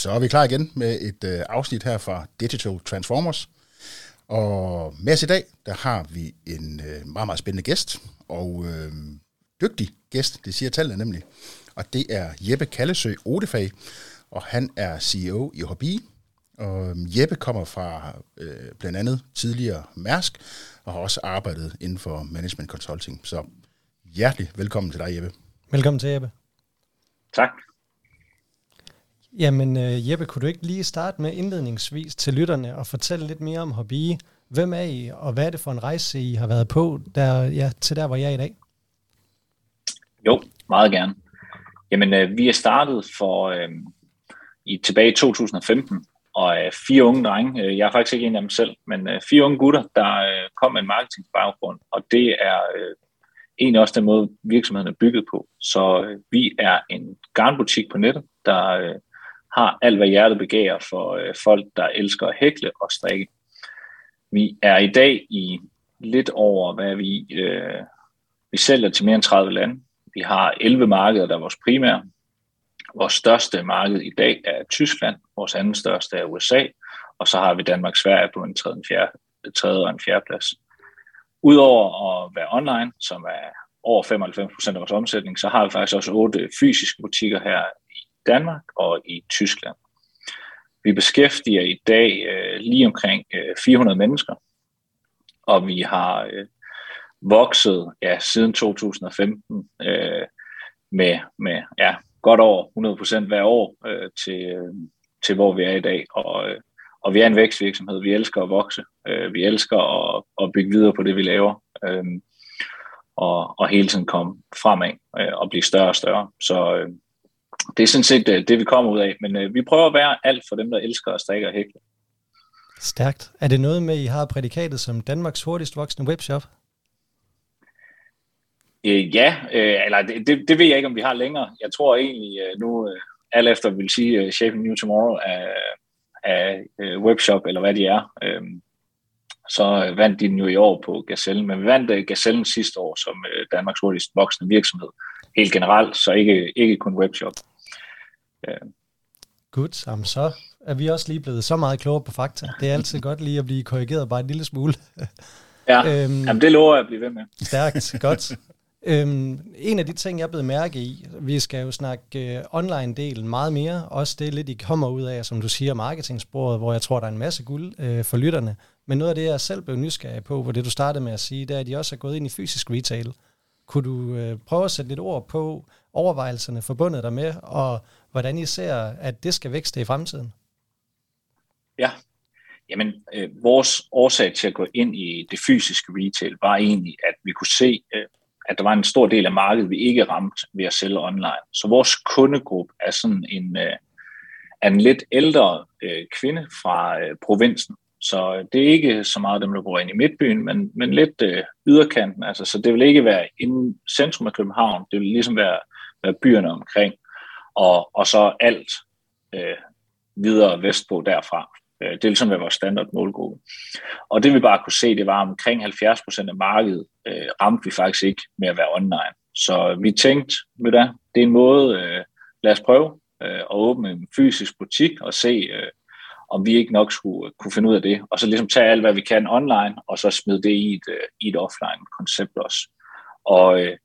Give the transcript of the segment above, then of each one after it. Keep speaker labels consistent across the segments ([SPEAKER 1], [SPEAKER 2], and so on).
[SPEAKER 1] Så er vi klar igen med et øh, afsnit her fra Digital Transformers. Og med os i dag, der har vi en øh, meget, meget spændende gæst, og øh, dygtig gæst, det siger tallene nemlig. Og det er Jeppe Kallesø Odefag, og han er CEO i Hobby. Og Jeppe kommer fra øh, blandt andet tidligere Mærsk, og har også arbejdet inden for management consulting. Så hjertelig velkommen til dig, Jeppe.
[SPEAKER 2] Velkommen til, Jeppe.
[SPEAKER 3] Tak.
[SPEAKER 2] Jamen, øh, Jeppe, kunne du ikke lige starte med indledningsvis til lytterne og fortælle lidt mere om Hobby? Hvem er I, og hvad er det for en rejse, I har været på der, ja, til der, hvor jeg er i dag?
[SPEAKER 3] Jo, meget gerne. Jamen, øh, vi er startet for øh, i tilbage i 2015, og øh, fire unge drenge, øh, jeg er faktisk ikke en af dem selv, men øh, fire unge gutter, der øh, kom med en marketingsbaggrund, og det er øh, egentlig også den måde, virksomheden er bygget på. Så øh, vi er en garnbutik på nettet, der øh, har alt, hvad hjertet begærer for øh, folk, der elsker at hækle og strikke. Vi er i dag i lidt over, hvad vi, øh, vi sælger til mere end 30 lande. Vi har 11 markeder, der er vores primære. Vores største marked i dag er Tyskland, vores anden største er USA, og så har vi Danmark Sverige på en tredje, en fjerde, tredje og en fjerde plads. Udover at være online, som er over 95 procent af vores omsætning, så har vi faktisk også otte fysiske butikker her Danmark og i Tyskland. Vi beskæftiger i dag øh, lige omkring øh, 400 mennesker, og vi har øh, vokset ja, siden 2015 øh, med, med ja, godt over 100% hver år øh, til, øh, til, hvor vi er i dag. Og, øh, og vi er en vækstvirksomhed. Vi elsker at vokse. Øh, vi elsker at, at bygge videre på det, vi laver. Øh, og, og hele tiden komme fremad øh, og blive større og større. Så, øh, det er sådan set øh, det, vi kommer ud af. Men øh, vi prøver at være alt for dem, der elsker at strikke og hækle.
[SPEAKER 2] Stærkt. Er det noget med, at I har prædikatet som Danmarks hurtigst voksende webshop?
[SPEAKER 3] Øh, ja, øh, eller det, det, det ved jeg ikke, om vi har længere. Jeg tror egentlig øh, nu, øh, alt efter vil sige uh, Shaping New Tomorrow af, af uh, webshop, eller hvad de er, øh, så vandt de den jo i år på Gazelle. Men vi vandt uh, Gazellen sidste år som uh, Danmarks hurtigst voksende virksomhed. Helt generelt, så ikke, ikke kun webshop.
[SPEAKER 2] Ja. Godt, så er vi også lige blevet så meget klogere på fakta. Det er altid godt lige at blive korrigeret bare en lille smule.
[SPEAKER 3] ja, øhm, Jamen, det lover jeg at blive ved med.
[SPEAKER 2] Stærkt, godt. Øhm, en af de ting, jeg er blevet mærke i, vi skal jo snakke øh, online-delen meget mere, også det lidt, I kommer ud af, som du siger, marketingsporet, hvor jeg tror, der er en masse guld øh, for lytterne. Men noget af det, jeg selv blev nysgerrig på, hvor det du startede med at sige, det er, at de også er gået ind i fysisk retail. Kunne du øh, prøve at sætte lidt ord på overvejelserne forbundet der med, og hvordan I ser, at det skal vækste i fremtiden?
[SPEAKER 3] Ja, jamen øh, vores årsag til at gå ind i det fysiske retail var egentlig, at vi kunne se, øh, at der var en stor del af markedet, vi ikke ramte ved at sælge online. Så vores kundegruppe er sådan en, øh, en lidt ældre øh, kvinde fra øh, provinsen, så øh, det er ikke så meget dem, der bor ind i midtbyen, men, men lidt øh, yderkanten. Altså, så det vil ikke være inden centrum af København. Det vil ligesom være, være byerne omkring. Og, og så alt øh, videre vestpå derfra. Øh, det er ligesom vores standard målgruppe. Og det vi bare kunne se, det var omkring 70 procent af markedet øh, ramte vi faktisk ikke med at være online. Så vi tænkte, ved det, det er en måde, øh, lad os prøve øh, at åbne en fysisk butik og se, øh, om vi ikke nok skulle øh, kunne finde ud af det, og så ligesom tage alt, hvad vi kan online, og så smide det i et, øh, i et offline-koncept også. Og øh,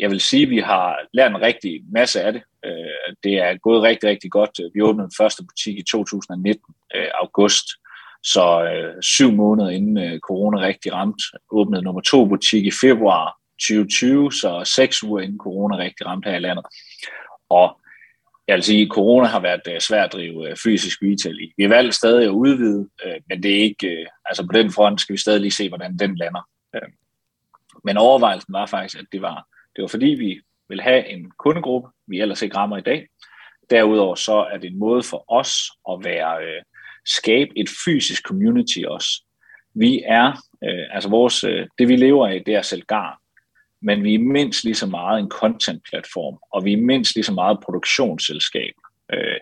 [SPEAKER 3] jeg vil sige, at vi har lært en rigtig masse af det. Øh, det er gået rigtig, rigtig godt. Vi åbnede den første butik i 2019, øh, august, så øh, syv måneder inden corona rigtig ramt. Åbnede nummer to butik i februar 2020, så seks uger inden corona rigtig ramt her i landet. Og jeg vil sige, at corona har været svært at drive fysisk retail i. Vi har valgt stadig at udvide, men det er ikke, altså på den front skal vi stadig lige se, hvordan den lander. Men overvejelsen var faktisk, at det var, det var fordi, vi vil have en kundegruppe, vi ellers ikke rammer i dag. Derudover så er det en måde for os at være, øh, skabe et fysisk community også. Vi er, øh, altså vores, øh, det vi lever af, det er selv garn men vi er mindst lige så meget en content-platform, og vi er mindst lige så meget produktionsselskab. Øh,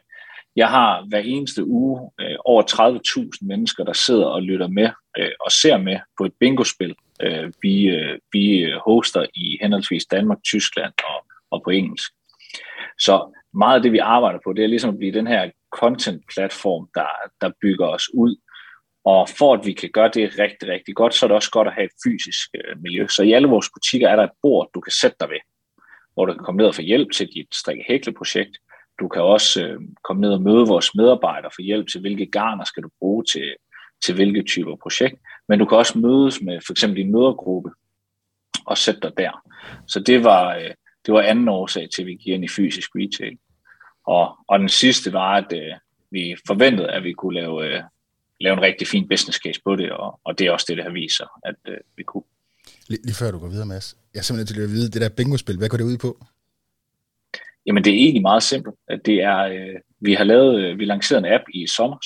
[SPEAKER 3] jeg har hver eneste uge øh, over 30.000 mennesker, der sidder og lytter med øh, og ser med på et bingospil, Øh, vi, øh, vi øh, hoster i henholdsvis Danmark, Tyskland og, og på engelsk. Så meget af det, vi arbejder på, det er ligesom at blive den her content-platform, der, der bygger os ud. Og for at vi kan gøre det rigtig, rigtig godt, så er det også godt at have et fysisk øh, miljø. Så i alle vores butikker er der et bord, du kan sætte dig ved, hvor du kan komme ned og få hjælp til dit strikke-hækle-projekt. Du kan også øh, komme ned og møde vores medarbejdere for hjælp til, hvilke garner skal du bruge til, til hvilke typer projekt. Men du kan også mødes med for eksempel din mødergruppe og sætte dig der. Så det var, øh, det var anden årsag til, at vi gik ind i fysisk retail. Og, og den sidste var, at øh, vi forventede, at vi kunne lave, øh, lave en rigtig fin business case på det, og, og det er også det, der har viser, at øh, vi kunne.
[SPEAKER 1] Lige, lige før du går videre, Mads. Jeg er simpelthen til at vide, det der bingo-spil, hvad går det ud på?
[SPEAKER 3] Jamen, det er egentlig meget simpelt. Det er, øh, vi har lavet, øh, vi lanceret en app i sommer,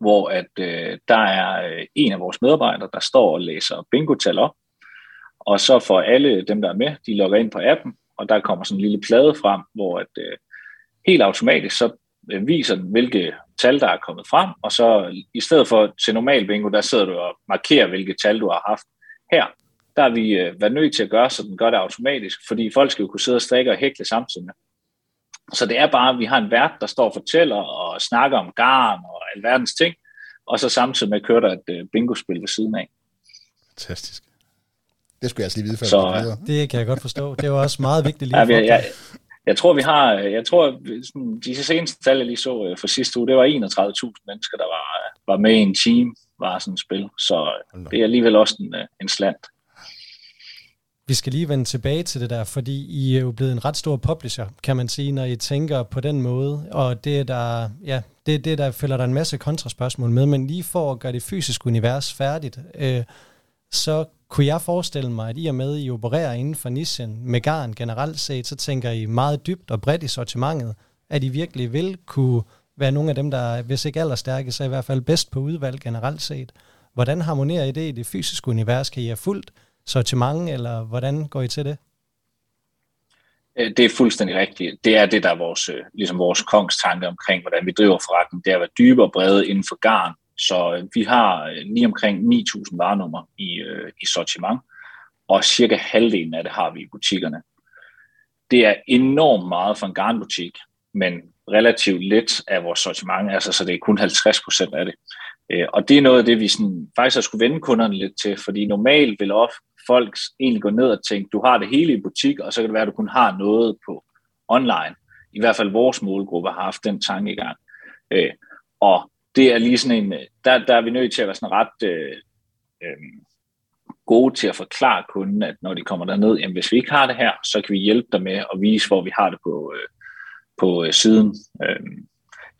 [SPEAKER 3] hvor at, øh, der er øh, en af vores medarbejdere, der står og læser bingo-tal op, og så får alle dem, der er med, de logger ind på appen, og der kommer sådan en lille plade frem, hvor at, øh, helt automatisk så øh, viser den, hvilke tal, der er kommet frem, og så øh, i stedet for til normal bingo, der sidder du og markerer, hvilke tal du har haft. Her, der har vi øh, været nødt til at gøre, så den gør det automatisk, fordi folk skal jo kunne sidde og strikke og hækle samtidig med. Så det er bare, at vi har en vært, der står og fortæller og snakker om garn og alverdens ting, og så samtidig med kører der et øh, bingo-spil ved siden af.
[SPEAKER 1] Fantastisk. Det skulle jeg altså lige vide før.
[SPEAKER 2] Så, videre. det kan jeg godt forstå. Det var også meget vigtigt lige
[SPEAKER 3] ja, jeg, jeg, jeg tror, vi har, jeg tror, sådan, de seneste tal, jeg lige så øh, for sidste uge, det var 31.000 mennesker, der var, var med i en team, var sådan et spil. Så det er alligevel også en, øh, en slant.
[SPEAKER 2] Vi skal lige vende tilbage til det der, fordi I er jo blevet en ret stor publisher, kan man sige, når I tænker på den måde. Og det, der, ja, det, det der følger der en masse kontraspørgsmål med, men lige for at gøre det fysiske univers færdigt, øh, så kunne jeg forestille mig, at I og med, I opererer inden for nichen med garn generelt set, så tænker I meget dybt og bredt i sortimentet, at I virkelig vil kunne være nogle af dem, der, hvis ikke allerstærke, så i hvert fald bedst på udvalg generelt set. Hvordan harmonerer I det i det fysiske univers? Kan I have fuldt sortiment, eller hvordan går I til det?
[SPEAKER 3] Øh, det er fuldstændig rigtigt. Det er det, der er vores, øh, ligesom vores kongstanke omkring, hvordan vi driver forretningen. Det er at være dybe og brede inden for garn. Så øh, vi har lige omkring 9.000 varenummer i, i sortiment, og cirka halvdelen af det har vi i butikkerne. Det er enormt meget for en garnbutik, men relativt lidt af vores sortiment, altså så det er kun 50 procent af det. Og det er noget af det, vi sådan, faktisk har skulle vende kunderne lidt til, fordi normalt vil of, folk egentlig går ned og tænker, du har det hele i butik, og så kan det være, at du kun har noget på online. I hvert fald vores målgruppe har haft den tanke i gang. Øh, og det er lige sådan en, der, der er vi nødt til at være sådan ret øh, øh, gode til at forklare kunden, at når de kommer derned, jamen hvis vi ikke har det her, så kan vi hjælpe dig med at vise, hvor vi har det på, øh, på øh, siden. Øh,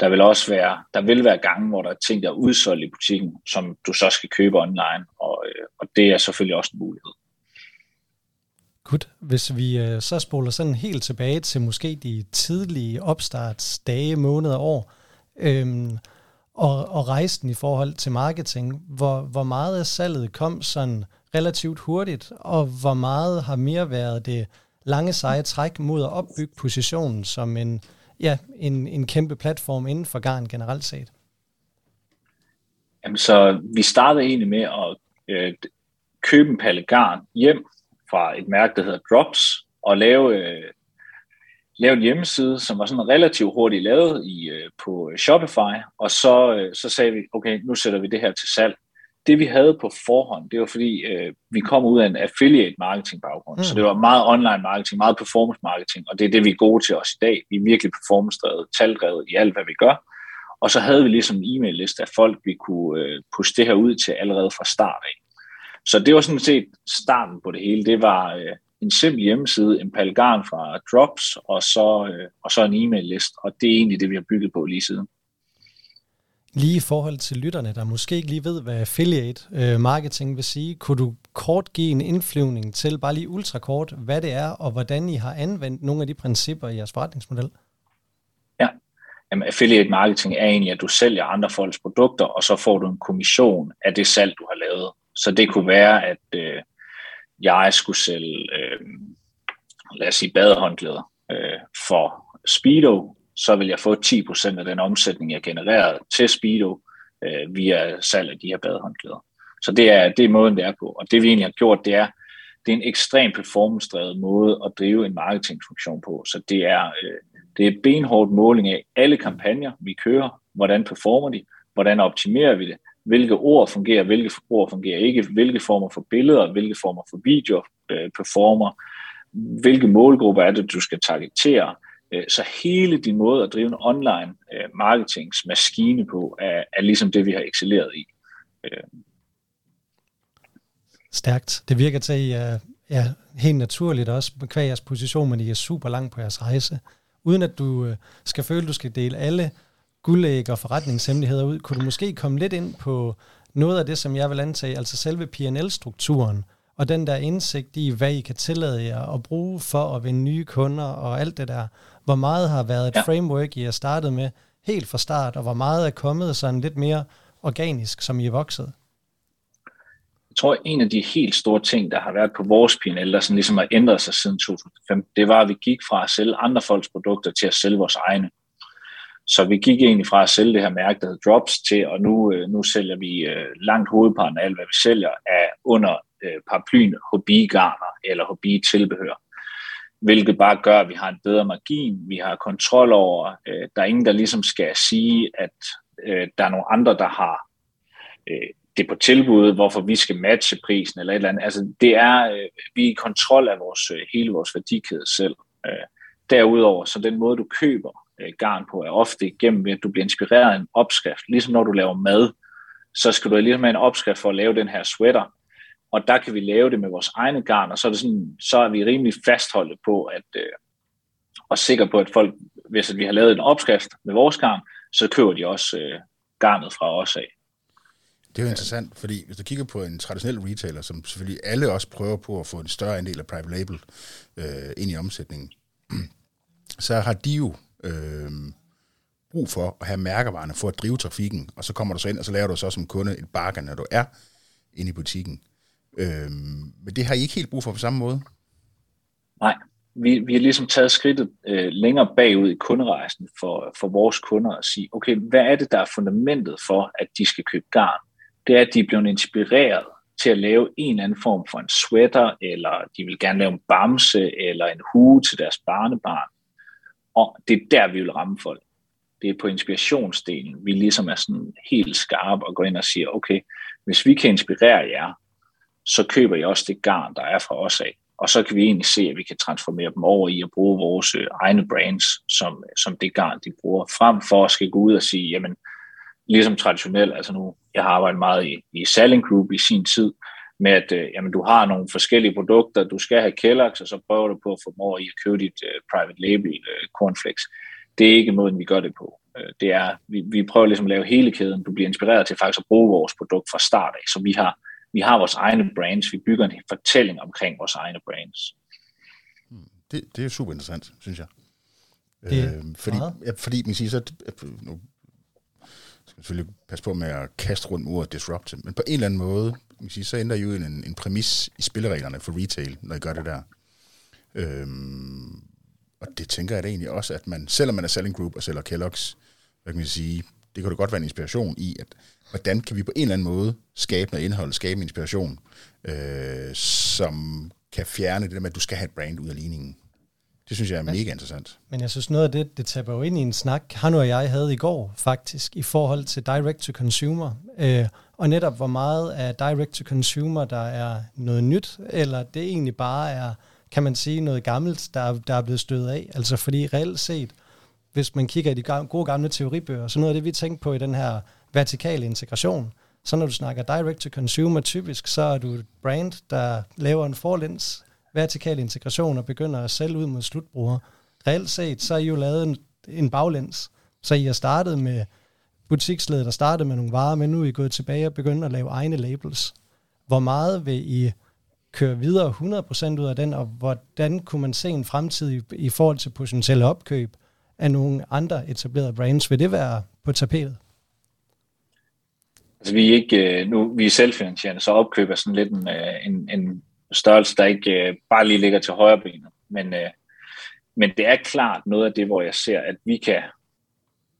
[SPEAKER 3] der vil også være, der vil være gange, hvor der er ting, der er udsolgt i butikken, som du så skal købe online, og, øh, og det er selvfølgelig også en mulighed.
[SPEAKER 2] Godt. Hvis vi øh, så spoler sådan helt tilbage til måske de tidlige opstartsdage, måneder, år, øhm, og, og rejsen i forhold til marketing, hvor, hvor meget af salget kom sådan relativt hurtigt, og hvor meget har mere været det lange seje træk mod at opbygge positionen som en, ja, en, en kæmpe platform inden for garn generelt set?
[SPEAKER 3] Jamen, så vi startede egentlig med at øh, købe en palle garn hjem fra et mærke, der hedder Drops, og lave, øh, lave en hjemmeside, som var sådan relativt hurtigt lavet i, øh, på Shopify, og så, øh, så sagde vi, okay, nu sætter vi det her til salg. Det vi havde på forhånd, det var fordi, øh, vi kom ud af en affiliate marketing baggrund, mm. så det var meget online marketing, meget performance marketing, og det er det, vi er gode til os i dag. Vi er virkelig performance-drevet, taldrevet i alt, hvad vi gør. Og så havde vi ligesom en e-mail-liste af folk, vi kunne øh, puste det her ud til allerede fra start af. Så det var sådan set starten på det hele. Det var øh, en simpel hjemmeside, en palgarn fra Drops, og så, øh, og så en e-mail-list, og det er egentlig det, vi har bygget på lige siden.
[SPEAKER 2] Lige i forhold til lytterne, der måske ikke lige ved, hvad affiliate øh, marketing vil sige, kunne du kort give en indflyvning til, bare lige ultrakort, hvad det er, og hvordan I har anvendt nogle af de principper i jeres forretningsmodel?
[SPEAKER 3] Ja, Jamen, affiliate marketing er egentlig, at du sælger andre folks produkter, og så får du en kommission af det salg, du har lavet. Så det kunne være, at øh, jeg skulle sælge, øh, lad os sige, badehåndklæder øh, for Speedo, så vil jeg få 10% af den omsætning, jeg genererede til Speedo øh, via salg af de her badehåndklæder. Så det er, det er måden, det er på. Og det vi egentlig har gjort, det er, det er en ekstrem performance-drevet måde at drive en marketingfunktion på. Så det er, øh, det er benhårdt måling af alle kampagner, vi kører, hvordan performer de, hvordan optimerer vi det, hvilke ord fungerer, hvilke ord fungerer ikke, hvilke former for billeder, hvilke former for video øh, performer, hvilke målgrupper er det, du skal targetere. Øh, så hele din måde at drive en online øh, marketingsmaskine på, er, er ligesom det, vi har excelleret i. Øh.
[SPEAKER 2] Stærkt. Det virker til, at I er ja, helt naturligt også kvæg jeres position, men I er super langt på jeres rejse. Uden at du øh, skal føle, at du skal dele alle guldæg og forretningshemmeligheder ud, kunne du måske komme lidt ind på noget af det, som jeg vil antage, altså selve PNL-strukturen, og den der indsigt i, hvad I kan tillade jer at bruge for at vinde nye kunder og alt det der. Hvor meget har været et ja. framework, I har startet med helt fra start, og hvor meget er kommet sådan lidt mere organisk, som I er vokset?
[SPEAKER 3] Jeg tror, en af de helt store ting, der har været på vores PNL, der sådan ligesom har ændret sig siden 2005, det var, at vi gik fra at sælge andre folks produkter til at sælge vores egne. Så vi gik egentlig fra at sælge det her mærke, der hedder Drops, til, og nu, øh, nu sælger vi øh, langt hovedparten af alt, hvad vi sælger, af under øh, paraplyen hobbygarner eller hobbytilbehør. Hvilket bare gør, at vi har en bedre margin, vi har kontrol over, øh, der er ingen, der ligesom skal sige, at der er nogle andre, der har det på tilbud, hvorfor vi skal matche prisen eller et eller andet. Altså, det er, vi er i kontrol af vores, hele vores værdikæde selv. Derudover, så den måde, du køber øh, garn på, er ofte igennem at du bliver inspireret af en opskrift. Ligesom når du laver mad, så skal du ligesom have en opskrift for at lave den her sweater. Og der kan vi lave det med vores egne garn, og så er, det sådan, så er vi rimelig fastholdt på, at, øh, og sikre på, at folk, hvis at vi har lavet en opskrift med vores garn, så køber de også øh, garnet fra os af.
[SPEAKER 1] Det er jo interessant, fordi hvis du kigger på en traditionel retailer, som selvfølgelig alle også prøver på at få en større andel af private label øh, ind i omsætningen, så har de jo øh, brug for at have mærkevarerne for at drive trafikken, og så kommer du så ind, og så laver du så som kunde et bargain, når du er inde i butikken. Øh, men det har I ikke helt brug for på samme måde?
[SPEAKER 3] Nej, vi, vi har ligesom taget skridtet øh, længere bagud i kunderejsen for, for vores kunder at sige, okay, hvad er det, der er fundamentet for, at de skal købe garn? Det er, at de er blevet inspireret til at lave en eller anden form for en sweater, eller de vil gerne lave en bamse, eller en hue til deres barnebarn. Og det er der, vi vil ramme folk. Det er på inspirationsdelen, vi ligesom er sådan helt skarpe og går ind og siger, okay, hvis vi kan inspirere jer, så køber I også det garn, der er fra os af. Og så kan vi egentlig se, at vi kan transformere dem over i at bruge vores øh, egne brands, som, som det garn, de bruger, frem for at skal gå ud og sige, jamen, ligesom traditionelt, altså nu, jeg har arbejdet meget i, i Selling Group i sin tid, med at øh, jamen, du har nogle forskellige produkter, du skal have Kellogg's, og så prøver du på at få dem over i at købe dit øh, private label øh, cornflakes. Det er ikke måden, vi gør det på. Øh, det er, vi, vi prøver ligesom at lave hele kæden. Du bliver inspireret til faktisk at bruge vores produkt fra start af. Så vi har, vi har vores egne brands. Vi bygger en fortælling omkring vores egne brands.
[SPEAKER 1] Hmm. Det, det er super interessant, synes jeg. Det øh, fordi, ja, fordi man siger, så, nu skal selvfølgelig passe på med at kaste rundt ordet disruptive, men på en eller anden måde, man sige, så ændrer I jo en, en præmis i spillereglerne for retail, når I gør det der. Øhm, og det tænker jeg da egentlig også, at man, selvom man er selling group og sælger Kellogg's, hvad kan man sige, det kan da godt være en inspiration i, at hvordan kan vi på en eller anden måde skabe noget indhold, skabe en inspiration, øh, som kan fjerne det der med, at du skal have et brand ud af ligningen. Det synes jeg er mega interessant.
[SPEAKER 2] Men jeg synes noget af det, det taber jo ind i en snak, han og jeg havde i går faktisk, i forhold til direct to consumer. Øh, og netop hvor meget af direct to consumer, der er noget nyt, eller det egentlig bare er, kan man sige, noget gammelt, der, der er blevet stødt af. Altså fordi reelt set, hvis man kigger i de gode gamle teoribøger, så noget af det, vi tænker på i den her vertikale integration, så når du snakker direct to consumer typisk, så er du et brand, der laver en forlæns vertikal integration og begynder at sælge ud mod slutbrugere. Reelt set, så er I jo lavet en, en baglæns. Så I har startet med butiksledet, der startede med nogle varer, men nu er I gået tilbage og begyndt at lave egne labels. Hvor meget vil I køre videre 100% ud af den, og hvordan kunne man se en fremtid i, i forhold til potentielle opkøb af nogle andre etablerede brands? Vil det være på tapetet?
[SPEAKER 3] Altså vi er ikke, øh, nu vi er selvfinansierende, så opkøber sådan lidt en, øh, en, en størrelse, der ikke øh, bare lige ligger til højre benet. Men, men det er klart noget af det, hvor jeg ser, at vi kan,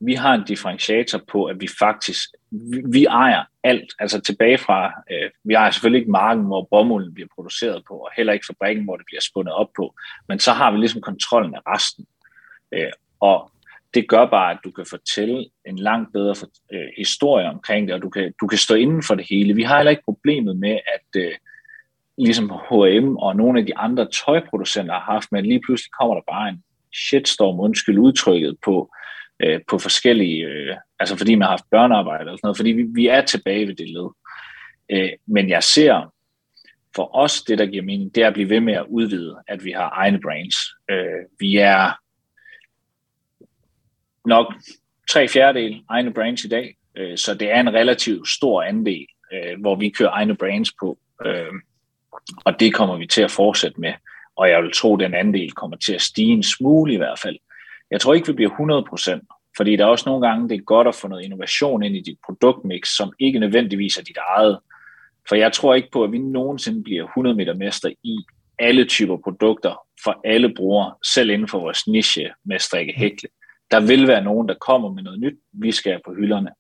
[SPEAKER 3] vi har en differentiator på, at vi faktisk, vi, vi ejer alt, altså tilbage fra, øh, vi ejer selvfølgelig ikke marken, hvor bomulden bliver produceret på, og heller ikke fabrikken, hvor det bliver spundet op på, men så har vi ligesom kontrollen af resten. Øh, og det gør bare, at du kan fortælle en langt bedre for, øh, historie omkring det, og du kan, du kan stå inden for det hele. Vi har heller ikke problemet med, at øh, ligesom H&M og nogle af de andre tøjproducenter har haft, men lige pludselig kommer der bare en shitstorm, undskyld udtrykket, på, øh, på forskellige, øh, altså fordi man har haft børnearbejde eller sådan noget, fordi vi, vi er tilbage ved det led. Øh, men jeg ser for os, det der giver mening, det er at blive ved med at udvide, at vi har egne brands. Øh, vi er nok tre fjerdedel egne brands i dag, øh, så det er en relativt stor andel, øh, hvor vi kører egne brands på, øh, og det kommer vi til at fortsætte med, og jeg vil tro, at den andel kommer til at stige en smule i hvert fald. Jeg tror ikke, vi bliver 100 procent, fordi der er også nogle gange, det er godt at få noget innovation ind i dit produktmix, som ikke nødvendigvis er dit eget. For jeg tror ikke på, at vi nogensinde bliver 100 meter mester i alle typer produkter for alle brugere, selv inden for vores niche med strikke hækle der vil være nogen, der kommer med noget nyt, vi skal på hylderne,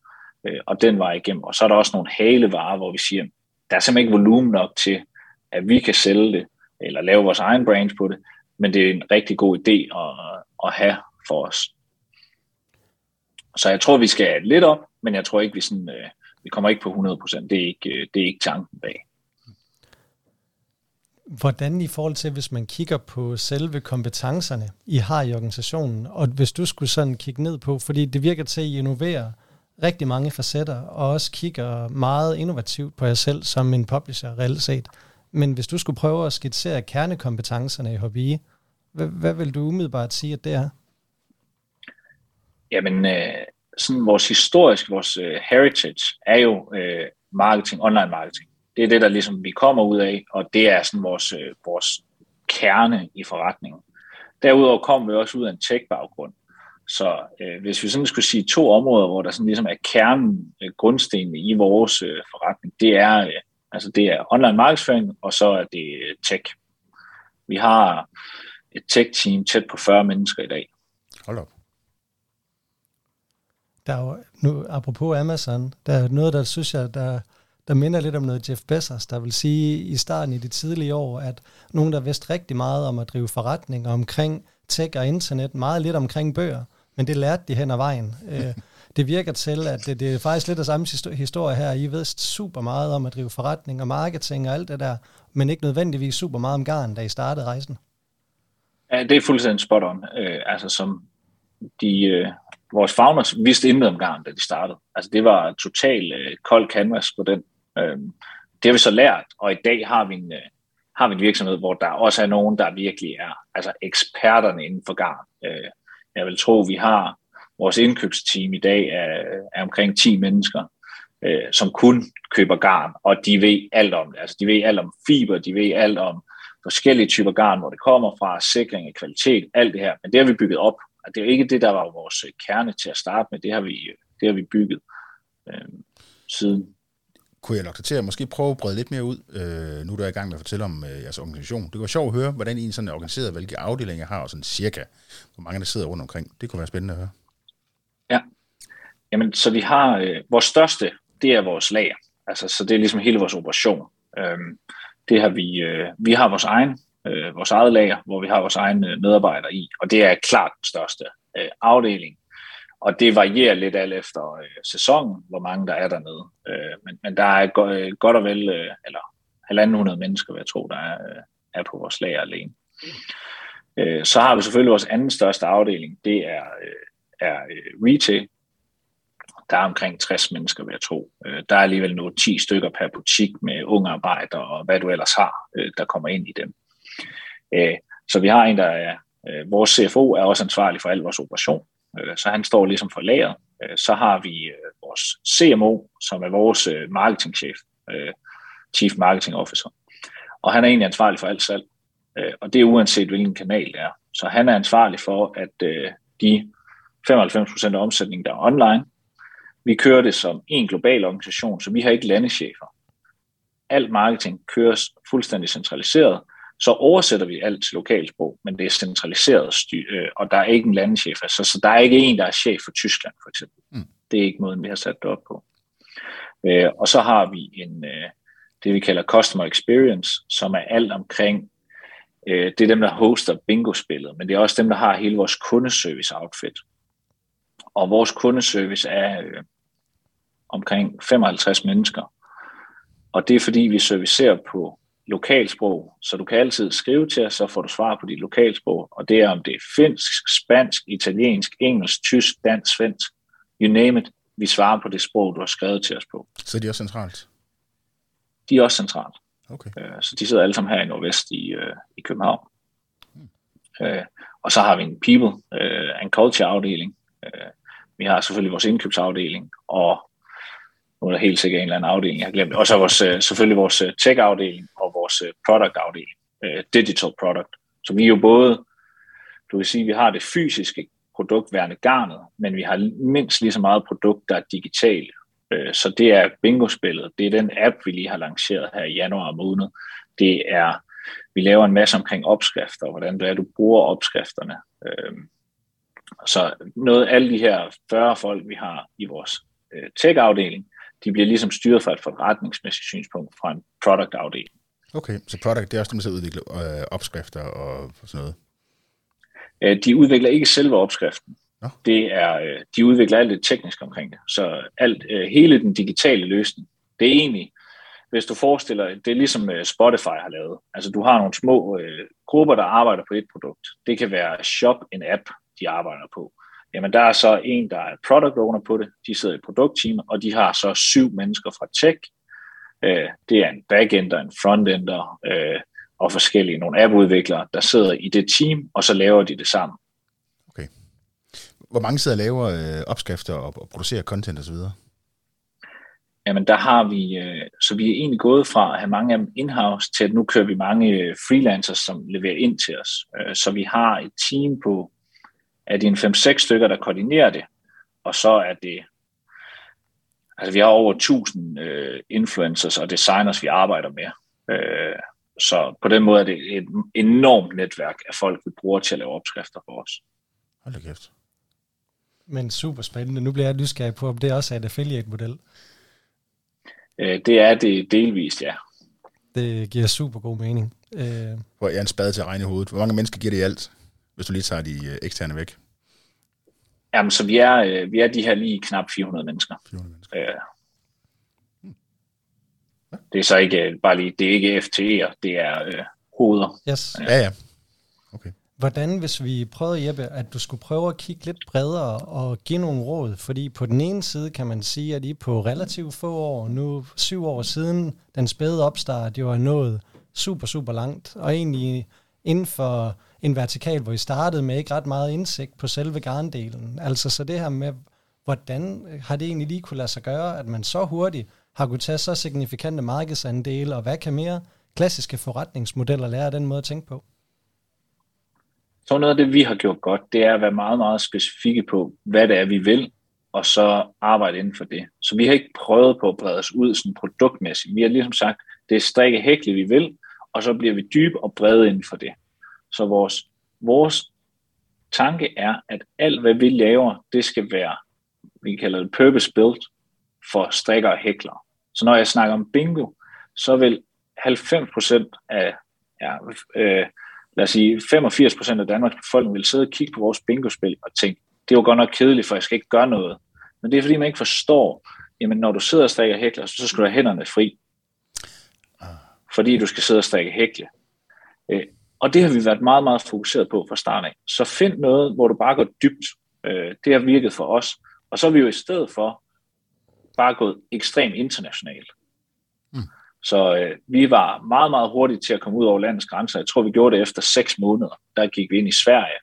[SPEAKER 3] øh, og den vej igennem. Og så er der også nogle halevarer, hvor vi siger, der er simpelthen ikke volumen nok til, at vi kan sælge det, eller lave vores egen brands på det, men det er en rigtig god idé at, at have for os. Så jeg tror, vi skal lidt op, men jeg tror ikke, vi, sådan, øh, vi kommer ikke på 100%. Det er ikke, øh, det er ikke tanken bag.
[SPEAKER 2] Hvordan i forhold til, hvis man kigger på selve kompetencerne, I har i organisationen, og hvis du skulle sådan kigge ned på, fordi det virker til, at I innoverer rigtig mange facetter, og også kigger meget innovativt på jer selv som en publisher reelt set. Men hvis du skulle prøve at skitsere kernekompetencerne i HBI, hvad, hvad vil du umiddelbart sige, at det er?
[SPEAKER 3] Jamen, øh, sådan vores historisk, vores øh, heritage er jo øh, marketing, online marketing. Det er det, der ligesom vi kommer ud af, og det er sådan vores, øh, vores kerne i forretningen. Derudover kommer vi også ud af en tech-baggrund. Så øh, hvis vi sådan skulle sige to områder, hvor der sådan ligesom er kernen, øh, grundstenene i vores øh, forretning, det er, øh, altså det er online markedsføring, og så er det øh, tech. Vi har et tech-team tæt på 40 mennesker i dag.
[SPEAKER 1] Hold op.
[SPEAKER 2] Der er jo, nu, apropos Amazon, der er noget, der synes jeg, der der minder lidt om noget Jeff Bezos, der vil sige i starten i de tidlige år, at nogen, der vidste rigtig meget om at drive forretninger omkring tech og internet, meget lidt omkring bøger, men det lærte de hen ad vejen. Øh, det virker til, at det, det er faktisk lidt af samme historie her. I ved super meget om at drive forretning og marketing og alt det der, men ikke nødvendigvis super meget om garn, da I startede rejsen.
[SPEAKER 3] Ja, det er fuldstændig spot on. Øh, altså som de, øh, vores founders vidste intet om garn, da de startede. Altså det var total øh, kold canvas på den Øh, det har vi så lært, og i dag har vi en, øh, har vi en virksomhed, hvor der også er nogen, der virkelig er altså eksperterne inden for garn. Øh, jeg vil tro, vi har vores indkøbsteam i dag er, er omkring 10 mennesker, øh, som kun køber garn, og de ved alt om det. Altså, de ved alt om fiber, de ved alt om forskellige typer garn, hvor det kommer fra, sikring af kvalitet, alt det her. Men det har vi bygget op. Og det er ikke det, der var vores kerne til at starte med. Det har vi, det har vi bygget øh, siden
[SPEAKER 1] kunne jeg nok til at måske prøve at brede lidt mere ud, øh, nu er du er i gang med at fortælle om øh, jeres organisation. Det kunne være sjovt at høre, hvordan I sådan er organiseret, hvilke afdelinger har, og sådan cirka, hvor mange der sidder rundt omkring. Det kunne være spændende at høre.
[SPEAKER 3] Ja, jamen så vi har, øh, vores største, det er vores lager. Altså, så det er ligesom hele vores operation. Øhm, det har vi, øh, vi har vores egen, øh, vores eget lager, hvor vi har vores egne øh, medarbejdere i, og det er klart den største øh, afdeling. Og det varierer lidt alt efter øh, sæsonen, hvor mange der er dernede. Øh, men, men der er go- øh, godt og vel, øh, eller halvanden hundrede mennesker, vil jeg tro, der er, øh, er på vores lager alene. Øh, så har vi selvfølgelig vores anden største afdeling, det er, øh, er øh, retail. Der er omkring 60 mennesker, vil jeg tro. Øh, der er alligevel nu 10 stykker per butik med unge arbejdere og hvad du ellers har, øh, der kommer ind i dem. Øh, så vi har en, der er, øh, vores CFO er også ansvarlig for al vores operation. Øh, så han står ligesom for lageret. Så har vi vores CMO, som er vores marketingchef, Chief Marketing Officer. Og han er egentlig ansvarlig for alt salg. Og det er uanset hvilken kanal det er. Så han er ansvarlig for, at de 95% af omsætningen, der er online, vi kører det som en global organisation, så vi har ikke landechefer. Alt marketing køres fuldstændig centraliseret, så oversætter vi alt til lokalsprog, men det er centraliseret styr, øh, og der er ikke en landeschef. Altså, så der er ikke en, der er chef for Tyskland, for eksempel. Mm. Det er ikke måden, vi har sat det op på. Øh, og så har vi en, øh, det, vi kalder Customer Experience, som er alt omkring, øh, det er dem, der hoster bingo-spillet, men det er også dem, der har hele vores kundeservice-outfit. Og vores kundeservice er øh, omkring 55 mennesker. Og det er fordi, vi servicerer på lokalsprog, så du kan altid skrive til os, så får du svar på dit lokalsprog, og det er om det er finsk, spansk, italiensk, engelsk, tysk, dansk, svensk, you name it, vi svarer på det sprog, du har skrevet til os på.
[SPEAKER 1] Så de er også centralt?
[SPEAKER 3] De er også centralt.
[SPEAKER 1] Okay.
[SPEAKER 3] Øh, så de sidder alle sammen her i Nordvest i, øh, i København. Hmm. Øh, og så har vi en people and culture afdeling. vi har selvfølgelig vores indkøbsafdeling, og nu er der helt sikkert en eller anden afdeling, jeg har glemt. Og så vores, selvfølgelig vores tech-afdeling vores øh, product-afdeling, øh, digital product. Så vi er jo både, du kan sige, vi har det fysiske produkt værende garnet, men vi har mindst lige så meget produkt, der er digitale. Øh, så det er bingo-spillet. Det er den app, vi lige har lanceret her i januar måned. Det er, vi laver en masse omkring opskrifter, hvordan det er, du bruger opskrifterne. Så noget, alle de her 40 folk, vi har i vores tech-afdeling, de bliver ligesom styret fra et forretningsmæssigt synspunkt fra en product-afdeling.
[SPEAKER 1] Okay, så product, det er også dem, der udvikler øh, opskrifter og sådan noget?
[SPEAKER 3] Øh, de udvikler ikke selve opskriften. Ja. Det er, øh, de udvikler alt det tekniske omkring det. Så alt, øh, hele den digitale løsning, det er egentlig, hvis du forestiller det er ligesom Spotify har lavet. Altså du har nogle små øh, grupper, der arbejder på et produkt. Det kan være shop, en app, de arbejder på. Jamen der er så en, der er product owner på det. De sidder i produktteam, og de har så syv mennesker fra tech. Øh, det er en backender, en frontender, øh, og forskellige nogle appudviklere, der sidder i det team, og så laver de det sammen.
[SPEAKER 1] Okay. Hvor mange sidder og laver øh, opskrifter og, og producerer content osv.?
[SPEAKER 3] Jamen der har vi, øh, så vi er egentlig gået fra at have mange af dem in-house til at nu kører vi mange øh, freelancers, som leverer ind til os. Øh, så vi har et team på, at det er en 5-6 stykker, der koordinerer det, og så er det, altså vi har over 1000 øh, influencers og designers, vi arbejder med. Øh, så på den måde er det et enormt netværk af folk, vi bruger til at lave opskrifter for os.
[SPEAKER 1] Hold da kæft.
[SPEAKER 2] Men super spændende. Nu bliver jeg nysgerrig på, om det også er et affiliate-model.
[SPEAKER 3] Øh, det er det delvist, ja.
[SPEAKER 2] Det giver super god mening.
[SPEAKER 1] Øh. Hvor jeg er en spade til at regne i hovedet. Hvor mange mennesker giver det i alt, hvis du lige tager de øh, eksterne væk?
[SPEAKER 3] Jamen, så vi er, øh, vi er de her lige knap 400 mennesker. 400 mennesker. Øh, det er så ikke øh, bare lige, det er ikke FTE'er, det er øh, hoveder.
[SPEAKER 2] Yes.
[SPEAKER 1] Ja, ja.
[SPEAKER 2] Okay. Hvordan, hvis vi prøvede, Jeppe, at du skulle prøve at kigge lidt bredere og give nogle råd? Fordi på den ene side kan man sige, at I på relativt få år, nu syv år siden, den spæde opstart jo er nået super, super langt, og egentlig inden for en vertikal, hvor I startede med ikke ret meget indsigt på selve garndelen. Altså så det her med, hvordan har det egentlig lige kunne lade sig gøre, at man så hurtigt har kunnet tage så signifikante markedsandele, og hvad kan mere klassiske forretningsmodeller lære af den måde at tænke på?
[SPEAKER 3] Så noget af det, vi har gjort godt, det er at være meget, meget specifikke på, hvad det er, vi vil, og så arbejde inden for det. Så vi har ikke prøvet på at brede os ud sådan produktmæssigt. Vi har ligesom sagt, det er strikke hækle, vi vil, og så bliver vi dybe og brede inden for det. Så vores, vores tanke er, at alt, hvad vi laver, det skal være, vi kalder det purpose built, for strikker og hækler. Så når jeg snakker om bingo, så vil 90% af, ja, øh, lad os sige, 85% af Danmarks befolkning vil sidde og kigge på vores bingo-spil og tænke, det er jo godt nok kedeligt, for jeg skal ikke gøre noget. Men det er fordi, man ikke forstår, jamen når du sidder og strikker hækler, så skal du have hænderne fri. Fordi du skal sidde og strikke hækle. Og det har vi været meget, meget fokuseret på fra start af. Så find noget, hvor du bare går dybt. Øh, det har virket for os. Og så er vi jo i stedet for bare gået ekstremt internationalt. Mm. Så øh, vi var meget, meget hurtigt til at komme ud over landets grænser. Jeg tror, vi gjorde det efter seks måneder. Der gik vi ind i Sverige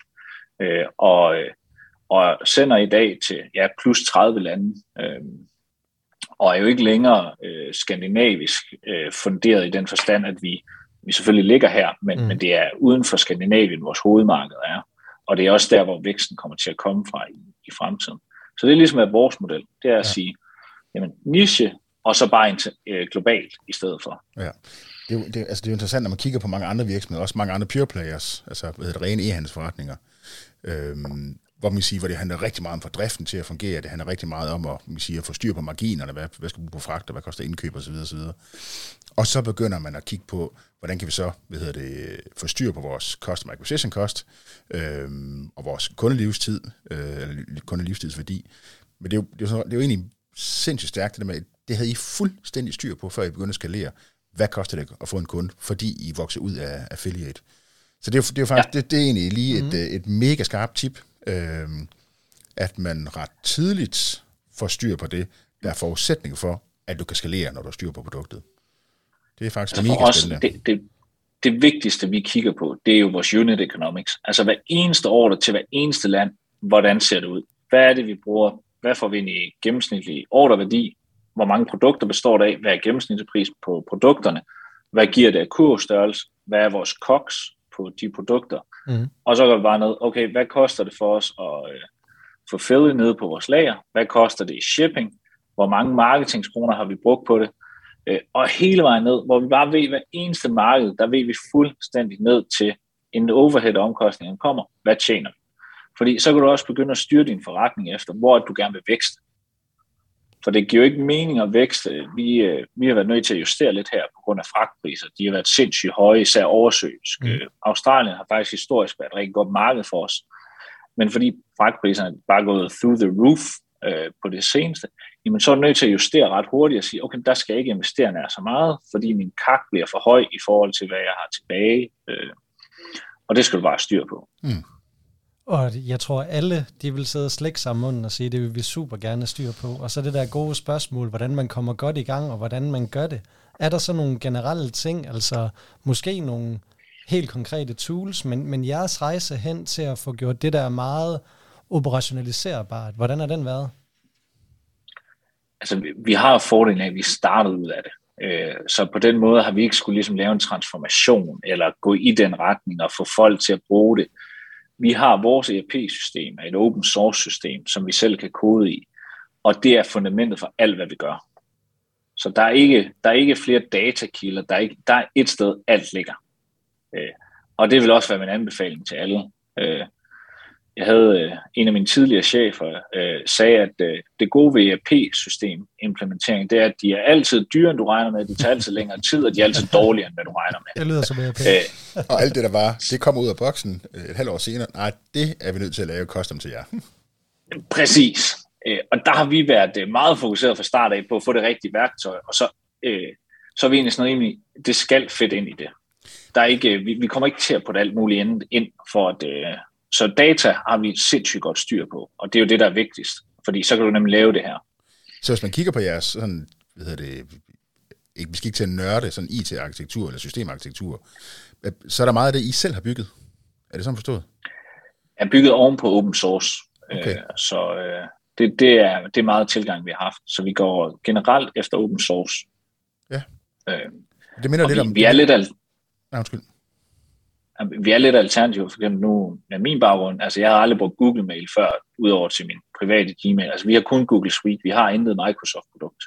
[SPEAKER 3] øh, og, øh, og sender i dag til ja, plus 30 lande. Øh, og er jo ikke længere øh, skandinavisk øh, funderet i den forstand, at vi, vi selvfølgelig ligger her, men, mm. men det er uden for Skandinavien, vores hovedmarked er. Og det er også der, hvor væksten kommer til at komme fra i, i fremtiden. Så det er ligesom at vores model, det er at ja. sige, jamen niche og så bare øh, globalt i stedet for.
[SPEAKER 1] Ja. Det er, jo, det, altså det er jo interessant, når man kigger på mange andre virksomheder, også mange andre pure players, altså hvad hedder det, rene e-handelsforretninger, øhm, hvor man siger, hvor det handler rigtig meget om for driften til at fungere, det handler rigtig meget om at, man siger, at få styr på marginerne, hvad, hvad skal bruge på fragt, hvad koster indkøb osv. osv. Og så begynder man at kigge på, hvordan kan vi så hvad hedder det, få styr på vores customer acquisition cost øhm, og vores kundelivstid, øh, kundelivstidsværdi. Men det er, jo, det, er jo, det er jo egentlig sindssygt stærkt, det der med, det havde I fuldstændig styr på, før I begyndte at skalere. Hvad koster det at få en kunde, fordi I vokser ud af affiliate? Så det er, det er jo faktisk, ja. det, det er egentlig lige mm-hmm. et, mhm. et mega skarpt tip, øh, at man ret tidligt får styr på det, der er forudsætning for, at du kan skalere, når du har styr på produktet. Det er faktisk altså mega os, spændende.
[SPEAKER 3] Det, det, det vigtigste, vi kigger på, det er jo vores unit economics. Altså hver eneste ordre til hver eneste land, hvordan ser det ud? Hvad er det, vi bruger? Hvad får vi ind i gennemsnitlig ordreværdi? Hvor mange produkter består det af? Hvad er gennemsnitlig på produkterne? Hvad giver det af kurvstørrelse? Hvad er vores COX på de produkter? Mm. Og så går vi bare ned, okay, hvad koster det for os at øh, få fældet ned på vores lager? Hvad koster det i shipping? Hvor mange marketingskroner har vi brugt på det? Øh, og hele vejen ned, hvor vi bare ved, hver eneste marked, der ved vi fuldstændig ned til, en overhead omkostning kommer, hvad tjener vi? Fordi så kan du også begynde at styre din forretning efter, hvor du gerne vil vækste. For det giver jo ikke mening at vækste. Vi, øh, vi har været nødt til at justere lidt her på grund af fragtpriser. De har været sindssygt høje, især oversøisk. Mm. Øh, Australien har faktisk historisk været et rigtig godt marked for os. Men fordi fragtpriserne bare er gået through the roof øh, på det seneste, jamen så er jeg nødt til at justere ret hurtigt og sige, okay, der skal jeg ikke investere nær så meget, fordi min kak bliver for høj i forhold til, hvad jeg har tilbage. Øh, og det skal du bare styre på. Mm.
[SPEAKER 2] Og jeg tror, alle de vil sidde og slække sammen munden og sige, det vil vi super gerne styre på. Og så det der gode spørgsmål, hvordan man kommer godt i gang, og hvordan man gør det. Er der så nogle generelle ting, altså måske nogle helt konkrete tools, men, men jeres rejse hen til at få gjort det der meget operationaliserbart, hvordan har den været?
[SPEAKER 3] Altså, vi har fordelen af, at vi startede ud af det. Øh, så på den måde har vi ikke skulle ligesom lave en transformation, eller gå i den retning og få folk til at bruge det vi har vores ERP-system, et open source system, som vi selv kan kode i, og det er fundamentet for alt, hvad vi gør. Så der er ikke, der er ikke flere datakilder, der er, ikke, der er et sted, alt ligger. Øh, og det vil også være min anbefaling til alle. Øh, jeg havde øh, en af mine tidligere chefer øh, sagde, at øh, det gode ved ERP-system implementering, det er, at de er altid dyre, end du regner med, de tager altid længere tid, og de er altid dårligere, end hvad du regner med.
[SPEAKER 2] Det lyder som ERP.
[SPEAKER 1] Øh, og alt det, der var, det kommer ud af boksen øh, et halvt år senere. Nej, det er vi nødt til at lave custom til jer.
[SPEAKER 3] Præcis. Øh, og der har vi været meget fokuseret fra start af på at få det rigtige værktøj, og så, øh, så er vi egentlig sådan rimelig, det skal fedt ind i det. Der er ikke, vi, vi kommer ikke til at putte alt muligt ind, ind for at, øh, så data har vi sindssygt godt styr på, og det er jo det, der er vigtigst, fordi så kan du nemlig lave det her.
[SPEAKER 1] Så hvis man kigger på jeres, sådan, hvad hedder det, ikke, vi skal ikke til at nørde sådan IT-arkitektur eller systemarkitektur, så er der meget af det, I selv har bygget. Er det sådan forstået?
[SPEAKER 3] Er bygget oven på open source. Okay. Øh, så øh, det, det, er, det er meget tilgang, vi har haft. Så vi går generelt efter open source.
[SPEAKER 1] Ja. Øh, det minder lidt
[SPEAKER 3] vi,
[SPEAKER 1] om...
[SPEAKER 3] Vi er lidt... Al-
[SPEAKER 1] Nej, undskyld
[SPEAKER 3] vi er lidt alternativ, for eksempel nu med min baggrund, altså jeg har aldrig brugt Google Mail før, udover til min private Gmail, altså vi har kun Google Suite, vi har intet Microsoft-produkt.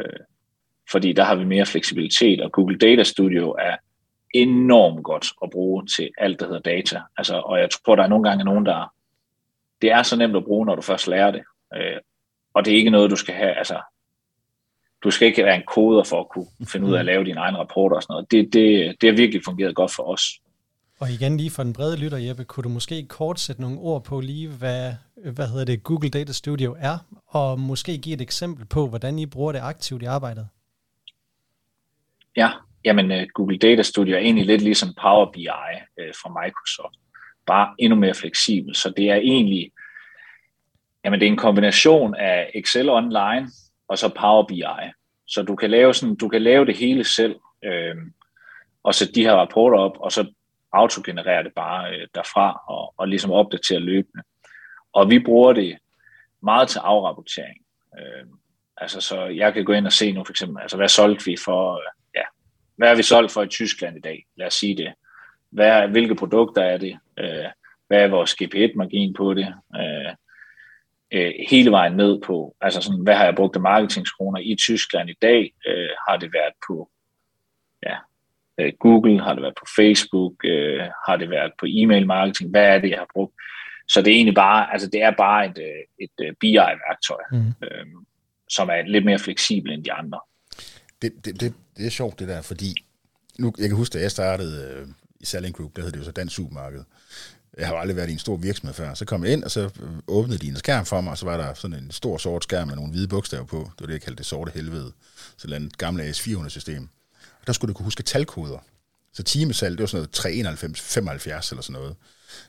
[SPEAKER 3] Øh, fordi der har vi mere fleksibilitet, og Google Data Studio er enormt godt at bruge til alt, der hedder data. Altså, og jeg tror, der er nogle gange nogen, der... Det er så nemt at bruge, når du først lærer det. Øh, og det er ikke noget, du skal have... Altså, du skal ikke være en koder for at kunne finde ud af at lave dine egne rapporter og sådan noget. Det, det, det har virkelig fungeret godt for os.
[SPEAKER 2] Og igen lige for den brede lytter, Jeppe, kunne du måske kort sætte nogle ord på lige, hvad, hvad hedder det, Google Data Studio er, og måske give et eksempel på, hvordan I bruger det aktivt i arbejdet?
[SPEAKER 3] Ja, jamen uh, Google Data Studio er egentlig lidt ligesom Power BI øh, fra Microsoft, bare endnu mere fleksibel. Så det er egentlig, jamen det er en kombination af Excel Online, og så Power BI. Så du kan lave, sådan, du kan lave det hele selv, øh, og sætte de her rapporter op, og så autogenerere det bare øh, derfra, og, og ligesom opdatere løbende. Og vi bruger det meget til afrapportering. Øh, altså, så jeg kan gå ind og se nu for eksempel, altså hvad solgte vi for, øh, ja, hvad har vi solgt for i Tyskland i dag? Lad os sige det. Hvad, hvilke produkter er det? Øh, hvad er vores GP1-margin på det? Øh, øh, hele vejen ned på, altså sådan, hvad har jeg brugt af marketingskroner i Tyskland i dag? Øh, har det været på ja, øh, Google, har det været på Facebook, øh, har det været på e-mail marketing, hvad er det, jeg har brugt? Så det er egentlig bare, altså det er bare et, øh, et, et BI-værktøj, mm. øh, som er lidt mere fleksibel end de andre.
[SPEAKER 1] Det, det, det, det er sjovt det der, fordi nu, jeg kan huske, da jeg startede øh, i Selling Group, der hed det jo så Dansk Supermarked. Jeg har aldrig været i en stor virksomhed før. Så kom jeg ind, og så øh, åbnede de en skærm for mig, og så var der sådan en stor sort skærm med nogle hvide bogstaver på. Det var det, jeg kaldte det sorte helvede. Så et gamle AS400-system. Og der skulle du kunne huske talkoder. Så timesal, det var sådan noget 391, 75 eller sådan noget.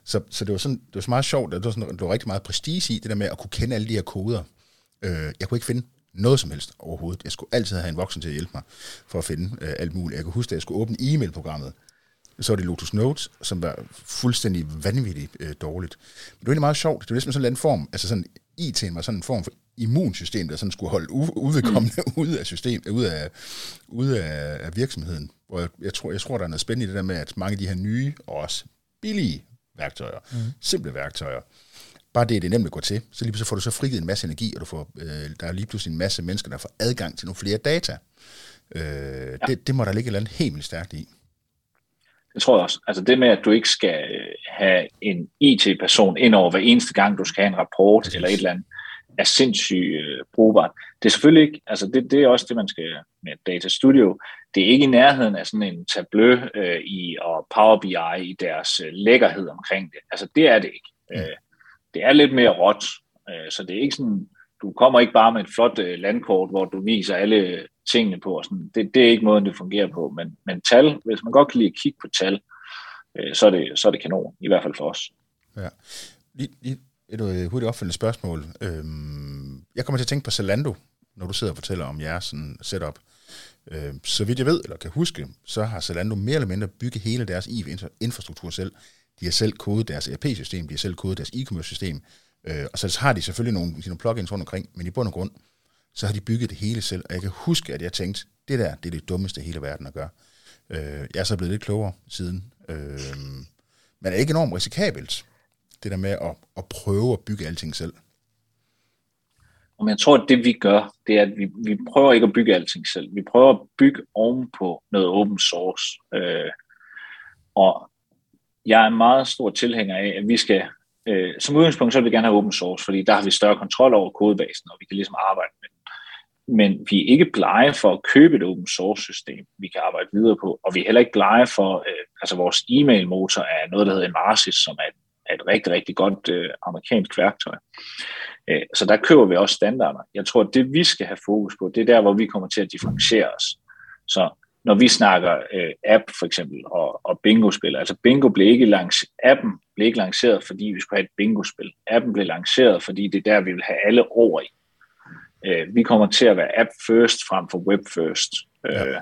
[SPEAKER 1] Så, så det var sådan, det var så meget sjovt, det var, sådan, det var rigtig meget prestige i, det der med at kunne kende alle de her koder. Øh, jeg kunne ikke finde noget som helst overhovedet. Jeg skulle altid have en voksen til at hjælpe mig for at finde øh, alt muligt. Jeg kunne huske, at jeg skulle åbne e-mail-programmet, så var det Lotus Notes, som var fuldstændig vanvittigt øh, dårligt. Men det var egentlig meget sjovt. Det var ligesom sådan en anden form, altså sådan IT'en var sådan en form for immunsystem, der sådan skulle holde udvedkommende mm. ude af system, ude af, ude af, af virksomheden. Hvor jeg, jeg, tror, jeg tror, der er noget spændende i det der med, at mange af de her nye og også billige værktøjer, mm. simple værktøjer, bare det, det er nemt at gå til, så lige pludselig får du så frigivet en masse energi, og du får, øh, der er lige pludselig en masse mennesker, der får adgang til nogle flere data. Øh, ja. det, det må der ligge et eller andet helt vildt stærkt i.
[SPEAKER 3] Det tror jeg også. Altså det med, at du ikke skal øh, have en IT-person ind over hver eneste gang, du skal have en rapport eller et eller andet, er sindssygt øh, brugbart. Det er selvfølgelig ikke, altså det, det er også det, man skal med Data Studio. Det er ikke i nærheden af sådan en Tableau øh, i og Power BI i deres øh, lækkerhed omkring det. Altså det er det ikke. Mm. Øh, det er lidt mere råt, øh, så det er ikke sådan, du kommer ikke bare med et flot øh, landkort, hvor du viser alle tingene på. Og sådan. Det, det er ikke måden, det fungerer på. Men, men tal, hvis man godt kan lide at kigge på tal, øh, så, er det, så er det kanon, i hvert fald for os.
[SPEAKER 1] Ja. Lige, lige et øh, hurtigt opfølgende spørgsmål. Øhm, jeg kommer til at tænke på Zalando, når du sidder og fortæller om jeres sådan, setup. Øhm, så vidt jeg ved, eller kan huske, så har Zalando mere eller mindre bygget hele deres infrastruktur selv. De har selv kodet deres ERP-system, de har selv kodet deres e-commerce-system, øh, og så har de selvfølgelig nogle, nogle plugins rundt omkring, men i bund og grund, så har de bygget det hele selv. Og jeg kan huske, at jeg tænkte, det der, det er det dummeste i hele verden at gøre. Øh, jeg er så blevet lidt klogere siden. Øh, men er ikke enormt risikabelt, det der med at, at prøve at bygge alting selv?
[SPEAKER 3] Men jeg tror, at det vi gør, det er, at vi, vi prøver ikke at bygge alting selv. Vi prøver at bygge ovenpå noget open source. Øh, og jeg er en meget stor tilhænger af, at vi skal, øh, som udgangspunkt, så vil vi gerne have open source, fordi der har vi større kontrol over kodebasen, og vi kan ligesom arbejde med den. Men vi er ikke blege for at købe et open source system, vi kan arbejde videre på, og vi er heller ikke blege for, øh, altså vores e-mail motor er noget, der hedder Emarsys, som er et, er et rigtig, rigtig godt øh, amerikansk værktøj. Øh, så der køber vi også standarder. Jeg tror, at det vi skal have fokus på, det er der, hvor vi kommer til at differentiere os. Så når vi snakker øh, app for eksempel og, og bingo-spil, altså bingo blev ikke langs appen blev ikke lanceret, fordi vi skulle have et bingo-spil. Appen blev lanceret, fordi det er der, vi vil have alle over i. Øh, vi kommer til at være app first frem for web first. Øh, ja.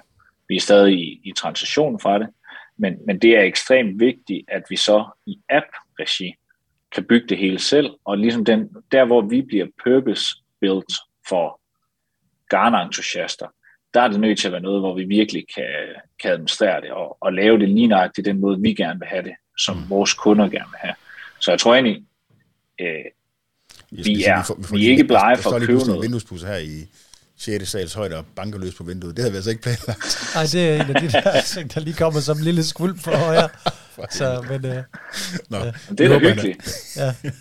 [SPEAKER 3] Vi er stadig i, i transition fra det, men, men det er ekstremt vigtigt, at vi så i app-regi kan bygge det hele selv, og ligesom den, der hvor vi bliver purpose-built for Garner-entusiaster, der er det nødt til at være noget, hvor vi virkelig kan, kan administrere det og, og lave det lige nøjagtigt den måde, vi gerne vil have det, som mm. vores kunder gerne vil have. Så jeg tror egentlig, øh, vi, er, vi, får, vi, får vi er ikke blege for at købe noget.
[SPEAKER 1] vinduespusser her i 6. sals højde og banker løs på vinduet. Det havde vi altså ikke planlagt.
[SPEAKER 2] Nej, det er en af de der ting, der lige kommer som en lille skvulp for højre. Så, men, øh,
[SPEAKER 3] Nå, øh, det er da hyggeligt. Ja.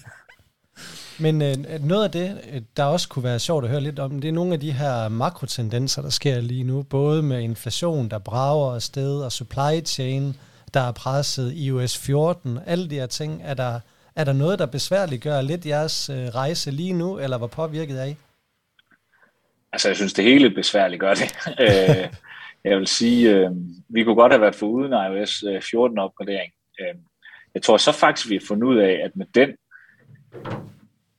[SPEAKER 2] Men øh, noget af det, øh, der også kunne være sjovt at høre lidt om, det er nogle af de her makrotendenser, der sker lige nu, både med inflation, der brager afsted, og supply chain, der er presset, iOS 14, alle de her ting. Er der, er der noget, der besværligt gør lidt jeres øh, rejse lige nu, eller var påvirket af?
[SPEAKER 3] Altså, jeg synes, det hele besværligt gør det. Øh, jeg vil sige, øh, vi kunne godt have været for uden iOS 14-opgradering. Øh, øh, jeg tror så faktisk, vi har fundet ud af, at med den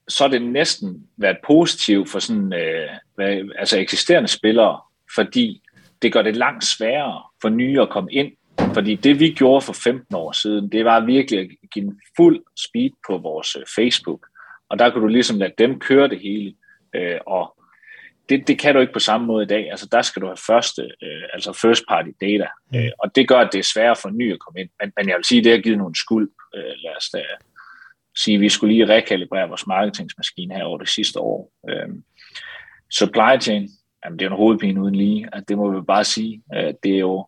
[SPEAKER 3] så er det næsten været positivt for sådan, øh, hvad, altså eksisterende spillere, fordi det gør det langt sværere for nye at komme ind. Fordi det vi gjorde for 15 år siden, det var virkelig at give en fuld speed på vores øh, Facebook. Og der kunne du ligesom lade dem køre det hele. Øh, og det, det kan du ikke på samme måde i dag. Altså der skal du have første, øh, altså first party data. Mm. Øh, og det gør, at det er sværere for nye at komme ind. Men, men jeg vil sige, det har givet nogle skuld. Øh, lad os da sige, at vi skulle lige rekalibrere vores marketingsmaskine her over det sidste år. Øh, supply chain, jamen det er en hovedpine uden lige, at det må vi bare sige. Øh, det er jo,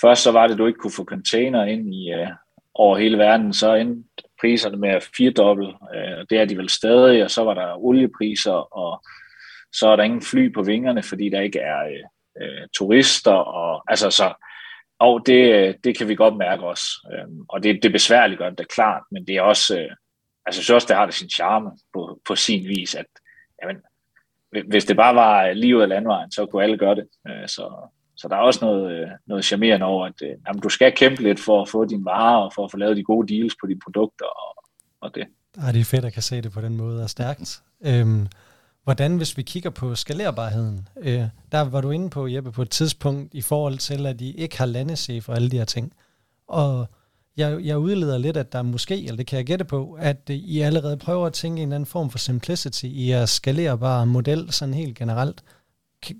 [SPEAKER 3] først så var det, at du ikke kunne få container ind i, øh, over hele verden, så endte priserne med at firedobbelt, øh, det er de vel stadig, og så var der oliepriser, og så er der ingen fly på vingerne, fordi der ikke er øh, øh turister, og altså så, og det, øh, det kan vi godt mærke også, øh, og det, det besværligt gør det er klart, men det er også, øh, altså jeg synes også, det har det sin charme på, på sin vis, at jamen, hvis det bare var lige ud af landvejen, så kunne alle gøre det, øh, så, så der er også noget, øh, noget charmerende over, at øh, jamen, du skal kæmpe lidt for at få dine varer, og for at få lavet de gode deals på dine produkter, og, og det.
[SPEAKER 2] Ja, det er fedt at kan se det på den måde, er stærkt. Øhm, hvordan, hvis vi kigger på skalerbarheden, øh, der var du inde på, Jeppe, på et tidspunkt i forhold til, at I ikke har landesef og alle de her ting. Og jeg, jeg udleder lidt, at der måske, eller det kan jeg gætte på, at øh, I allerede prøver at tænke en anden form for simplicity i jeres skalerbare model, sådan helt generelt.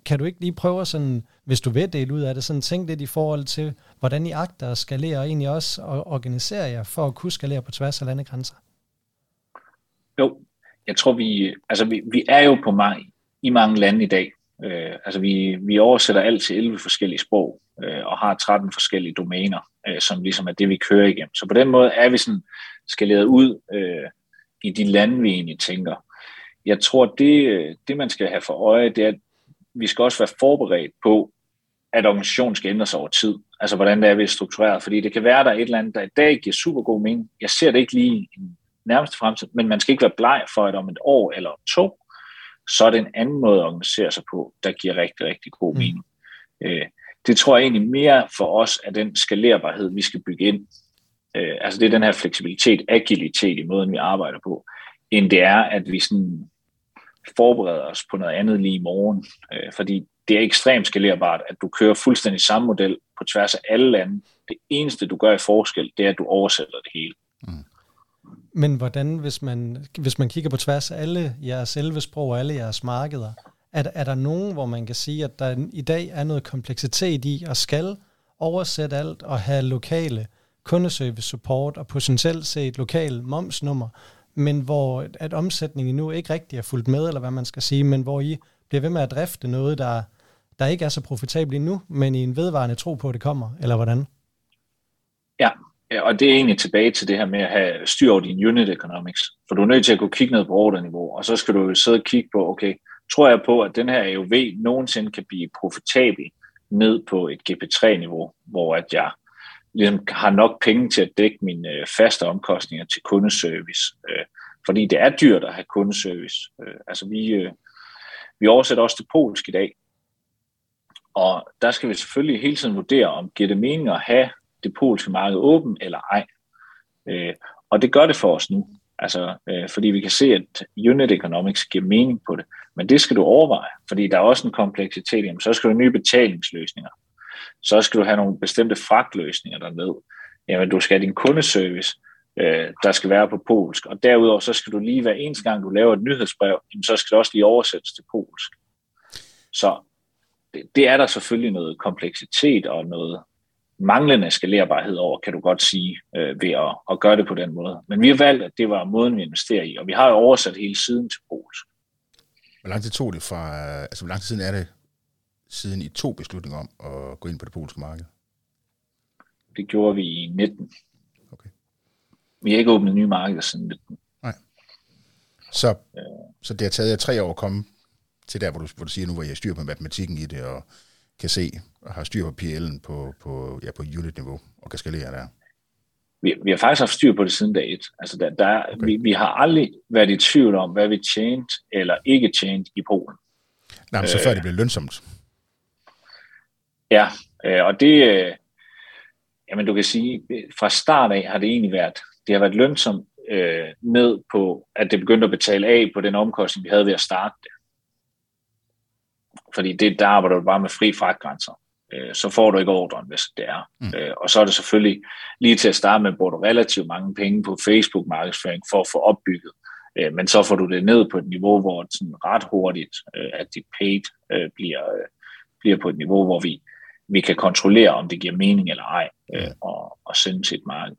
[SPEAKER 2] Kan, du ikke lige prøve sådan, hvis du vil dele ud af det, sådan tænke lidt i forhold til, hvordan I agter at skalere, og egentlig også og organisere jer for at kunne skalere på tværs af landegrænser?
[SPEAKER 3] Jo, jeg tror vi, altså vi, vi er jo på mange, i mange lande i dag. Øh, altså vi, vi oversætter alt til 11 forskellige sprog, øh, og har 13 forskellige domæner, øh, som ligesom er det, vi kører igennem. Så på den måde er vi sådan skaleret ud øh, i de lande, vi egentlig tænker. Jeg tror, det, det man skal have for øje, det er, at vi skal også være forberedt på, at organisationen skal ændre sig over tid. Altså, hvordan det er, vi er struktureret. Fordi det kan være, der er et eller andet, der i dag giver super god mening. Jeg ser det ikke lige i den nærmeste fremtid, men man skal ikke være bleg for, at om et år eller to, så er det en anden måde at organisere sig på, der giver rigtig, rigtig god mm. mening. Mm. Øh, det tror jeg egentlig mere for os er den skalerbarhed, vi skal bygge ind. Øh, altså det er den her fleksibilitet, agilitet i måden, vi arbejder på, end det er, at vi sådan forbereder os på noget andet lige i morgen. Øh, fordi det er ekstremt skalerbart, at du kører fuldstændig samme model på tværs af alle lande. Det eneste, du gør i forskel, det er, at du oversætter det hele. Mm.
[SPEAKER 2] Men hvordan, hvis man, hvis man kigger på tværs af alle jeres 11 sprog og alle jeres markeder, er, er der nogen, hvor man kan sige, at der i dag er noget kompleksitet i at skal oversætte alt og have lokale kundeservice support og potentielt set lokal momsnummer, men hvor at omsætningen nu ikke rigtig er fulgt med, eller hvad man skal sige, men hvor I bliver ved med at drifte noget, der, der ikke er så profitabelt endnu, men i en vedvarende tro på, at det kommer, eller hvordan?
[SPEAKER 3] Ja, og det er egentlig tilbage til det her med at have styr over din unit economics. For du er nødt til at kunne kigge ned på orderniveau, og så skal du jo sidde og kigge på, okay, tror jeg på, at den her AOV nogensinde kan blive profitabel ned på et GP3-niveau, hvor at jeg ligesom har nok penge til at dække mine øh, faste omkostninger til kundeservice. Øh, fordi det er dyrt at have kundeservice. Øh, altså vi, øh, vi oversætter også til polsk i dag, og der skal vi selvfølgelig hele tiden vurdere, om giver det mening at have det polske marked åben eller ej. Øh, og det gør det for os nu. Altså, øh, fordi vi kan se, at unit economics giver mening på det. Men det skal du overveje, fordi der er også en kompleksitet. Jamen, så skal du have nye betalingsløsninger. Så skal du have nogle bestemte fragtløsninger derned. Jamen, du skal have din kundeservice, øh, der skal være på polsk. Og derudover, så skal du lige hver eneste gang, du laver et nyhedsbrev, jamen, så skal det også lige oversættes til polsk. Så det, det er der selvfølgelig noget kompleksitet og noget manglende skalerbarhed over, kan du godt sige, øh, ved at, at gøre det på den måde. Men vi har valgt, at det var måden, vi investerer i, og vi har jo oversat hele siden til polsk.
[SPEAKER 1] Hvor lang tid tog det fra, øh, altså hvor lang tid siden er det, siden I to beslutninger om at gå ind på det polske marked?
[SPEAKER 3] Det gjorde vi i 19. Okay. Vi har ikke åbnet nye markeder siden 19.
[SPEAKER 1] Nej. Så, øh. så det har taget jer tre år at komme til der, hvor du, hvor du siger nu, hvor jeg styr på matematikken i det, og kan se og har styr på PL'en på, på, ja, på unit-niveau og kan skalere der?
[SPEAKER 3] Vi, vi har faktisk haft styr på det siden dag et. Altså der, der, okay. vi, vi har aldrig været i tvivl om, hvad vi tjente eller ikke tjente i Polen.
[SPEAKER 1] Nej, men så før øh, det blev lønsomt.
[SPEAKER 3] Ja, øh, og det, øh, jamen du kan sige, fra start af har det egentlig været, det har været lønsomt øh, ned på, at det begyndte at betale af på den omkostning, vi havde ved at starte det. Fordi det, der arbejder du bare med fri fragtgrænser. Øh, så får du ikke ordren, hvis det er. Mm. Øh, og så er det selvfølgelig lige til at starte med, bruger du relativt mange penge på Facebook-markedsføring for at få opbygget. Øh, men så får du det ned på et niveau, hvor det sådan ret hurtigt, øh, at dit paid øh, bliver, øh, bliver på et niveau, hvor vi, vi kan kontrollere, om det giver mening eller ej, øh, og, og sende til et marked.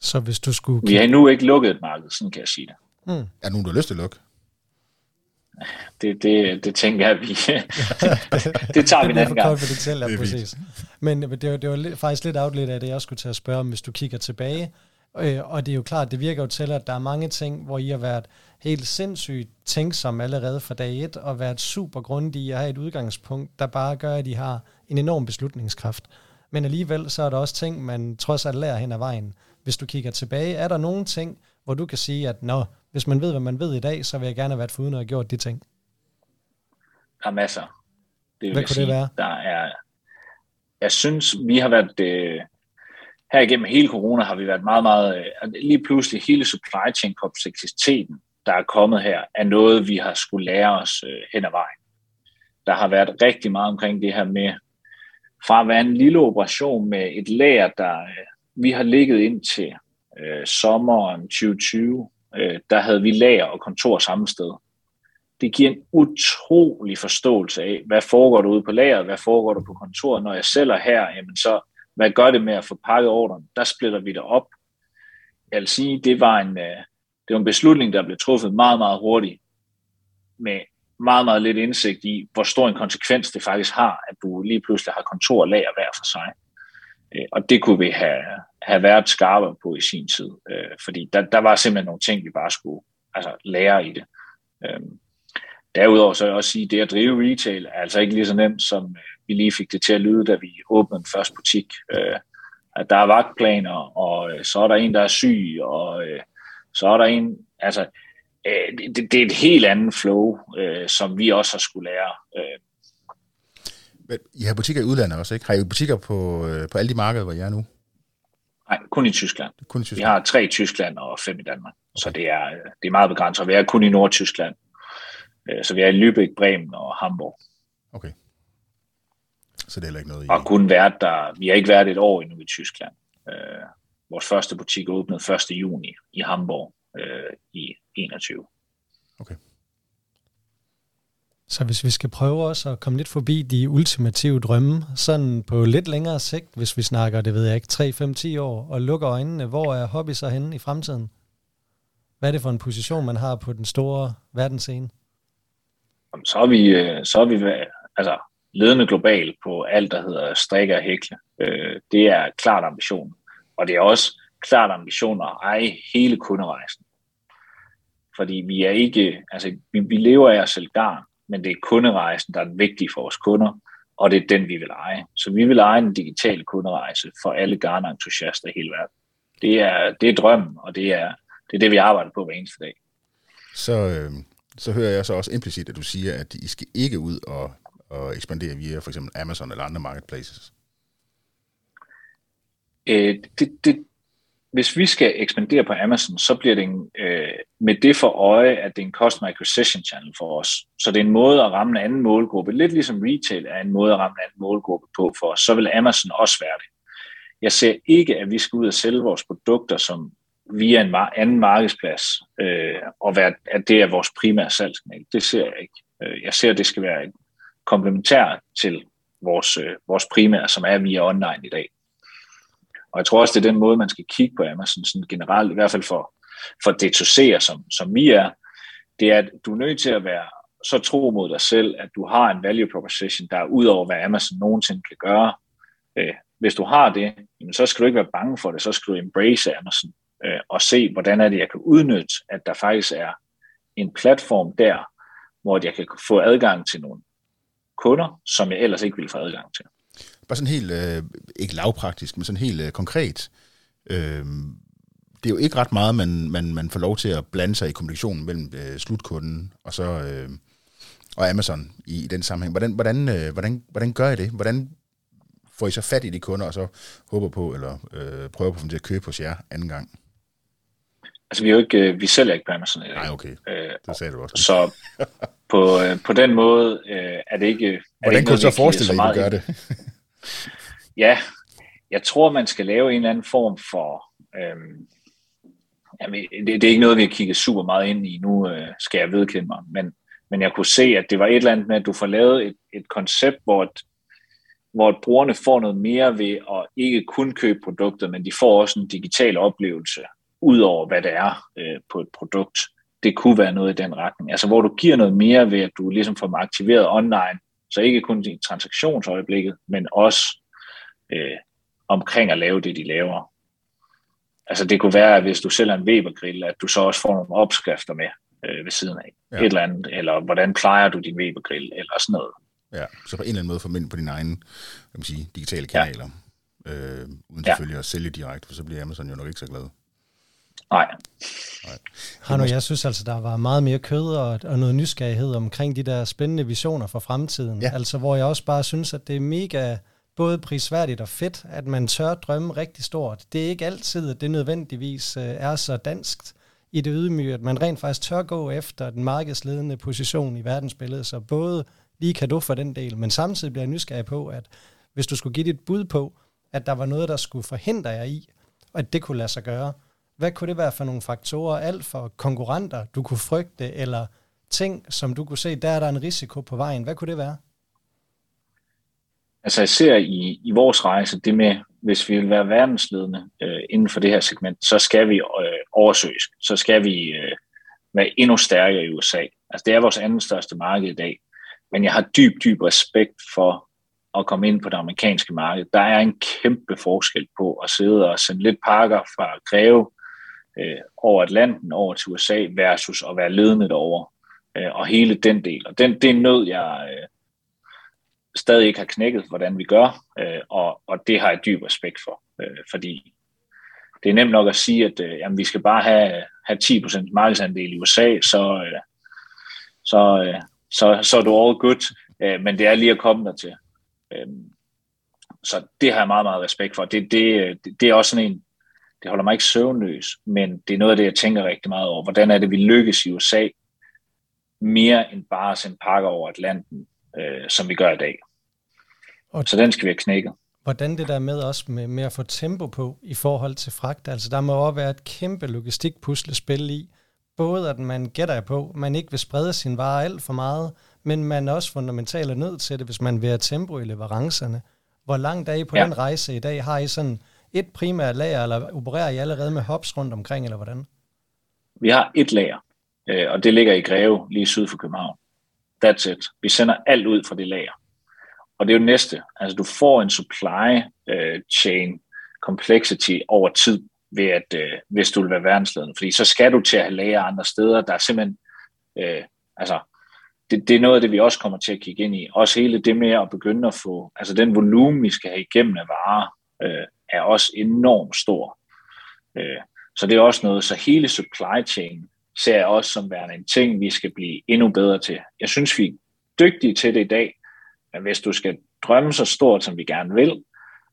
[SPEAKER 2] Så hvis du skulle...
[SPEAKER 3] Vi har endnu ikke lukket et marked, sådan kan jeg sige det.
[SPEAKER 1] Mm. Er der nogen, du har lyst til at lukke?
[SPEAKER 3] Det, det, det tænker jeg, vi... det tager vi en anden gang. Det
[SPEAKER 2] det er præcis. Men det var, det var faktisk lidt outlet af det, jeg skulle til at spørge om, hvis du kigger tilbage. Øh, og det er jo klart, det virker jo til, at der er mange ting, hvor I har været helt sindssygt tænksomme allerede fra dag et, og været super grundige at have et udgangspunkt, der bare gør, at I har en enorm beslutningskraft. Men alligevel så er der også ting, man trods alt lærer hen ad vejen. Hvis du kigger tilbage, er der nogle ting, hvor du kan sige, at Nå, hvis man ved, hvad man ved i dag, så vil jeg gerne have været foruden og gjort de ting?
[SPEAKER 3] Der er masser.
[SPEAKER 2] Det hvad kunne sige. det være?
[SPEAKER 3] Der er, jeg synes, vi har været, øh, her igennem hele corona har vi været meget, meget, øh, lige pludselig hele supply chain kompleksiteten, der er kommet her, er noget, vi har skulle lære os øh, hen ad vejen. Der har været rigtig meget omkring det her med, fra at være en lille operation med et lager, der øh, vi har ligget ind til øh, sommeren 2020, øh, der havde vi lager og kontor samme sted. Det giver en utrolig forståelse af, hvad foregår der ude på lageret, hvad foregår der på kontoret. Når jeg sælger her, jamen så hvad gør det med at få pakket ordren? Der splitter vi det op. Jeg vil sige, det var en, øh, det var en beslutning, der blev truffet meget, meget hurtigt, med meget, meget lidt indsigt i, hvor stor en konsekvens det faktisk har, at du lige pludselig har kontor og lager hver for sig. Øh, og det kunne vi have, have været skarpere på i sin tid, øh, fordi der, der var simpelthen nogle ting, vi bare skulle altså, lære i det. Derudover så vil jeg også sige, at det at drive retail er altså ikke lige så nemt, som vi lige fik det til at lyde, da vi åbnede den første butik. At der er vagtplaner, og så er der en, der er syg, og så er der en, altså, øh, det, det er et helt andet flow, øh, som vi også har skulle lære. Øh.
[SPEAKER 1] Men I har butikker i udlandet også, ikke? Har I butikker på, øh, på alle de markeder, hvor I er nu?
[SPEAKER 3] Nej, kun i Tyskland. Kun i Tyskland. Vi har tre i Tyskland og fem i Danmark. Okay. Så det er, det er meget begrænset. Vi er kun i Nordtyskland. Øh, så vi er i Lübeck, Bremen og Hamburg.
[SPEAKER 1] Okay. Så det er heller ikke noget i...
[SPEAKER 3] Og kun været der... Vi har ikke været et år endnu i Tyskland. Øh, Vores første butik åbnede 1. juni i Hamburg øh, i 21.
[SPEAKER 1] Okay.
[SPEAKER 2] Så hvis vi skal prøve også at komme lidt forbi de ultimative drømme, sådan på lidt længere sigt, hvis vi snakker, det ved jeg ikke, 3, 5, 10 år, og lukker øjnene, hvor er hobby så henne i fremtiden? Hvad er det for en position, man har på den store verdensscene?
[SPEAKER 3] Så er vi, øh, så er vi altså, ledende global på alt, der hedder strikke og hækle. Øh, det er klart ambitionen. Og det er også klart ambition at eje hele kunderejsen. Fordi vi er ikke, altså vi, vi lever af at sælge garn, men det er kunderejsen, der er vigtig for vores kunder, og det er den, vi vil eje. Så vi vil eje en digital kunderejse for alle garnentusiaster i hele verden. Det er, det er drømmen, og det er, det er det, vi arbejder på hver eneste dag.
[SPEAKER 1] Så, øh, så hører jeg så også implicit, at du siger, at I skal ikke ud og, og ekspandere via for eksempel Amazon eller andre marketplaces.
[SPEAKER 3] Øh, det, det, hvis vi skal ekspandere på Amazon, så bliver det en, øh, med det for øje, at det er en customer acquisition channel for os. Så det er en måde at ramme en anden målgruppe. Lidt ligesom retail er en måde at ramme en anden målgruppe på for os. Så vil Amazon også være det. Jeg ser ikke, at vi skal ud og sælge vores produkter som via en anden markedsplads, øh, og være, at det er vores primære salgskanal. Det ser jeg ikke. Øh, jeg ser, at det skal være en komplementær til vores, øh, vores primære, som er via online i dag. Og jeg tror også, det er den måde, man skal kigge på Amazon sådan generelt, i hvert fald for, for D2C'er, som, som vi er, det er, at du er nødt til at være så tro mod dig selv, at du har en value proposition, der er ud over, hvad Amazon nogensinde kan gøre. Øh, hvis du har det, så skal du ikke være bange for det, så skal du embrace Amazon øh, og se, hvordan er det, jeg kan udnytte, at der faktisk er en platform der, hvor jeg kan få adgang til nogle kunder, som jeg ellers ikke ville få adgang til.
[SPEAKER 1] Bare sådan helt, øh, ikke lavpraktisk, men sådan helt øh, konkret. Øh, det er jo ikke ret meget, man, man, man får lov til at blande sig i kommunikationen mellem øh, slutkunden og så øh, og Amazon i, i den sammenhæng. Hvordan, hvordan, øh, hvordan, hvordan gør I det? Hvordan får I så fat i de kunder, og så håber på, eller øh, prøver på at få dem til at købe hos jer anden gang?
[SPEAKER 3] Altså, vi, er jo ikke, øh, vi sælger ikke på Amazon i
[SPEAKER 1] dag. Nej, okay. Øh, det sagde du også.
[SPEAKER 3] Så på, øh, på den måde øh, er det ikke...
[SPEAKER 1] Hvordan kunne du så forestille dig, at I gør det?
[SPEAKER 3] ja, jeg tror, man skal lave en eller anden form for... Øhm, jamen, det, det er ikke noget, vi har kigget super meget ind i. Nu øh, skal jeg vedkende mig. Men, men jeg kunne se, at det var et eller andet med, at du får lavet et, et koncept, hvor et, hvor brugerne får noget mere ved at ikke kun købe produkter, men de får også en digital oplevelse, ud over hvad det er øh, på et produkt. Det kunne være noget i den retning. Altså hvor du giver noget mere ved, at du ligesom får dem aktiveret online, så ikke kun i transaktionsøjeblikket, men også øh, omkring at lave det, de laver. Altså det kunne være, at hvis du sælger en Weber-grill, at du så også får nogle opskrifter med øh, ved siden af. Ja. Et eller andet, eller hvordan plejer du din Weber-grill, eller sådan noget.
[SPEAKER 1] Ja, så på en eller anden måde formidle på dine egne kan man sige, digitale kanaler, ja. øh, uden ja. selvfølgelig at sælge direkte, for så bliver Amazon jo nok ikke så glad.
[SPEAKER 3] Nej.
[SPEAKER 2] Nej. Hanno, jeg synes altså, der var meget mere kød og, og noget nysgerrighed omkring de der spændende visioner for fremtiden. Ja. Altså, hvor jeg også bare synes, at det er mega både prisværdigt og fedt, at man tør drømme rigtig stort. Det er ikke altid, at det nødvendigvis øh, er så danskt i det ydmyge, at man rent faktisk tør gå efter den markedsledende position i verdensbilledet. Så både lige kan du for den del, men samtidig bliver jeg nysgerrig på, at hvis du skulle give dit bud på, at der var noget, der skulle forhindre jer i, og at det kunne lade sig gøre, hvad kunne det være for nogle faktorer, alt for konkurrenter, du kunne frygte, eller ting, som du kunne se, der er der en risiko på vejen. Hvad kunne det være?
[SPEAKER 3] Altså jeg ser i, i vores rejse, det med, hvis vi vil være verdensledende øh, inden for det her segment, så skal vi øh, oversøges. Så skal vi øh, være endnu stærkere i USA. Altså det er vores anden største marked i dag. Men jeg har dyb, dyb respekt for at komme ind på det amerikanske marked. Der er en kæmpe forskel på at sidde og sende lidt pakker fra Greve øh, over Atlanten over til USA versus at være ledende derovre. Øh, og hele den del. Og den, det er nød, jeg øh, stadig ikke har knækket, hvordan vi gør. Øh, og, og det har jeg dyb respekt for. Øh, fordi det er nemt nok at sige, at øh, jamen, vi skal bare have, have 10% markedsandel i USA, så, øh, så, øh, så, så er du all good. Øh, men det er lige at komme dertil. Øh, så det har jeg meget, meget respekt for. Det, det, øh, det er også sådan en, det holder mig ikke søvnløs, men det er noget af det, jeg tænker rigtig meget over. Hvordan er det, vi lykkes i USA mere end bare at sende pakker over Atlanten, øh, som vi gør i dag. Og så den skal vi have knækket.
[SPEAKER 2] Hvordan det der med også med, med at få tempo på i forhold til fragt, altså der må også være et kæmpe logistikpuslespil i, både at man gætter på, man ikke vil sprede sin varer alt for meget, men man også fundamentalt er nødt til det, hvis man vil have tempo i leverancerne. Hvor langt er I på ja. den rejse i dag? Har I sådan et primært lager, eller opererer I allerede med hops rundt omkring, eller hvordan?
[SPEAKER 3] Vi har et lager, øh, og det ligger i Greve, lige syd for København. That's it. Vi sender alt ud fra det lager. Og det er jo næste. Altså du får en supply øh, chain complexity over tid, ved at, øh, hvis du vil være verdensledende. Fordi så skal du til at have lager andre steder. Der er simpelthen, øh, altså det, det er noget af det, vi også kommer til at kigge ind i. Også hele det med at begynde at få, altså den volumen, vi skal have igennem af varer, øh, er også enormt stor. Uh, så det er også noget, så hele supply chain ser jeg også som værende en ting, vi skal blive endnu bedre til. Jeg synes, vi er dygtige til det i dag, men hvis du skal drømme så stort, som vi gerne vil,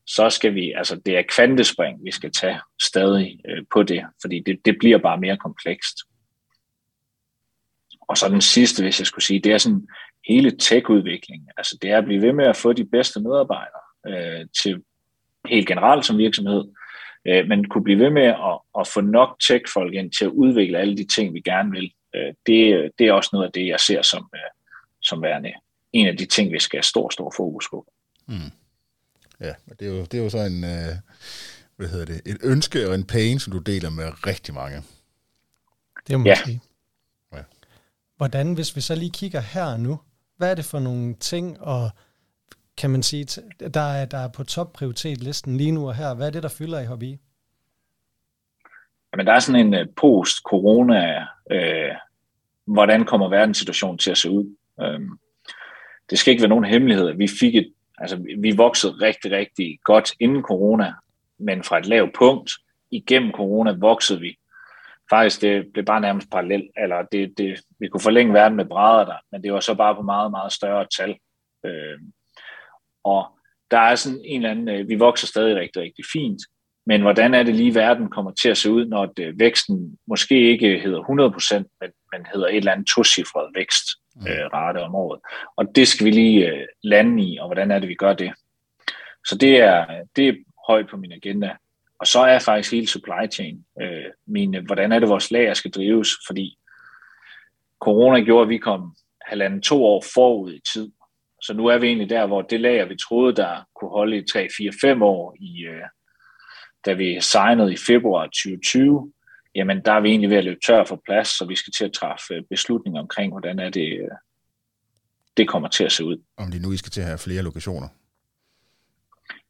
[SPEAKER 3] så skal vi, altså det er kvantespring, vi skal tage stadig øh, på det, fordi det, det bliver bare mere komplekst. Og så den sidste, hvis jeg skulle sige, det er sådan hele tech-udvikling. Altså det er at blive ved med at få de bedste medarbejdere øh, til helt generelt som virksomhed, øh, men kunne blive ved med at, at få nok tech-folk ind til at udvikle alle de ting, vi gerne vil. Øh, det, det er også noget af det, jeg ser som, øh, som værende en af de ting, vi skal have stor, stor fokus på. Mm.
[SPEAKER 1] Ja, det er, jo, det er jo så en, øh, hvad hedder det, et ønske og en pain, som du deler med rigtig mange.
[SPEAKER 2] Det må man ja. sige. Ja. Hvordan, hvis vi så lige kigger her nu, hvad er det for nogle ting, og kan man sige, der er, der er på topprioritet-listen lige nu og her? Hvad er det, der fylder i hobby?
[SPEAKER 3] Jamen, der er sådan en uh, post-corona, øh, hvordan kommer verdenssituationen til at se ud? Um, det skal ikke være nogen hemmelighed. Vi fik et, altså, vi voksede rigtig, rigtig godt inden corona, men fra et lavt punkt igennem corona voksede vi. Faktisk, det blev bare nærmest parallelt, eller det, det, vi kunne forlænge verden med brædder der, men det var så bare på meget, meget større tal. Øh, og der er sådan en eller anden, øh, vi vokser stadig rigtig, rigtig fint, men hvordan er det lige, verden kommer til at se ud, når det, væksten måske ikke hedder 100%, men, men hedder et eller andet tocifret vækstrate øh, om året. Og det skal vi lige øh, lande i, og hvordan er det, vi gør det. Så det er, det er højt på min agenda. Og så er faktisk hele supply chain. Øh, mine, hvordan er det, vores lager skal drives? Fordi corona gjorde, at vi kom halvanden to år forud i tid så nu er vi egentlig der, hvor det lager, vi troede, der kunne holde i 3, 4, 5 år, i, øh, da vi signede i februar 2020, jamen der er vi egentlig ved at løbe tør for plads, så vi skal til at træffe øh, beslutninger omkring, hvordan er det, øh, det kommer til at se ud.
[SPEAKER 1] Om de nu I skal til at have flere lokationer?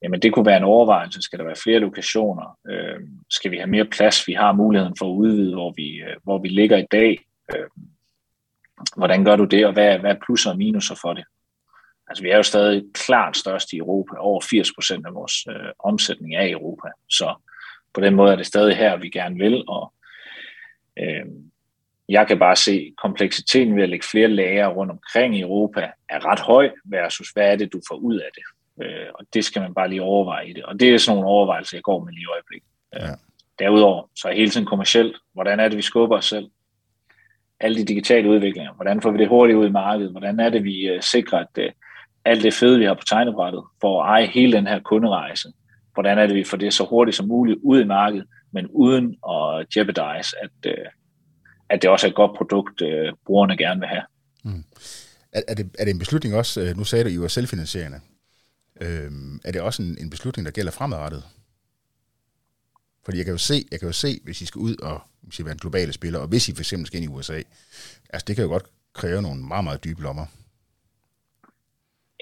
[SPEAKER 3] Jamen det kunne være en overvejelse. Skal der være flere lokationer? Øh, skal vi have mere plads? Vi har muligheden for at udvide, hvor vi, øh, hvor vi ligger i dag. Øh, hvordan gør du det, og hvad, hvad er plusser og minuser for det? Altså vi er jo stadig klart størst i Europa. Over 80 procent af vores øh, omsætning er i Europa. Så på den måde er det stadig her, vi gerne vil. Og øh, jeg kan bare se, kompleksiteten ved at lægge flere lager rundt omkring i Europa er ret høj versus hvad er det, du får ud af det. Øh, og det skal man bare lige overveje i det. Og det er sådan nogle overvejelser, jeg går med lige i øjeblikket. Øh, ja. Derudover, så er hele tiden kommercielt. Hvordan er det, vi skubber os selv? Alle de digitale udviklinger. Hvordan får vi det hurtigt ud i markedet? Hvordan er det, vi uh, sikrer, at uh, alt det fede, vi har på tegnebrættet, for at eje hele den her kunderejse? Hvordan er det, vi får det så hurtigt som muligt ud i markedet, men uden at jeopardize, at, øh, at det også er et godt produkt, uh, brugerne gerne vil have. Mm.
[SPEAKER 1] Er, er, det, er det en beslutning også, øh, nu sagde du, at I var selvfinansierende, Øhm, er det også en, en beslutning, der gælder fremadrettet? Fordi jeg kan jo se, jeg kan jo se hvis I skal ud og hvis I være en globale spiller, og hvis I for eksempel skal ind i USA, altså det kan jo godt kræve nogle meget, meget dybe lommer.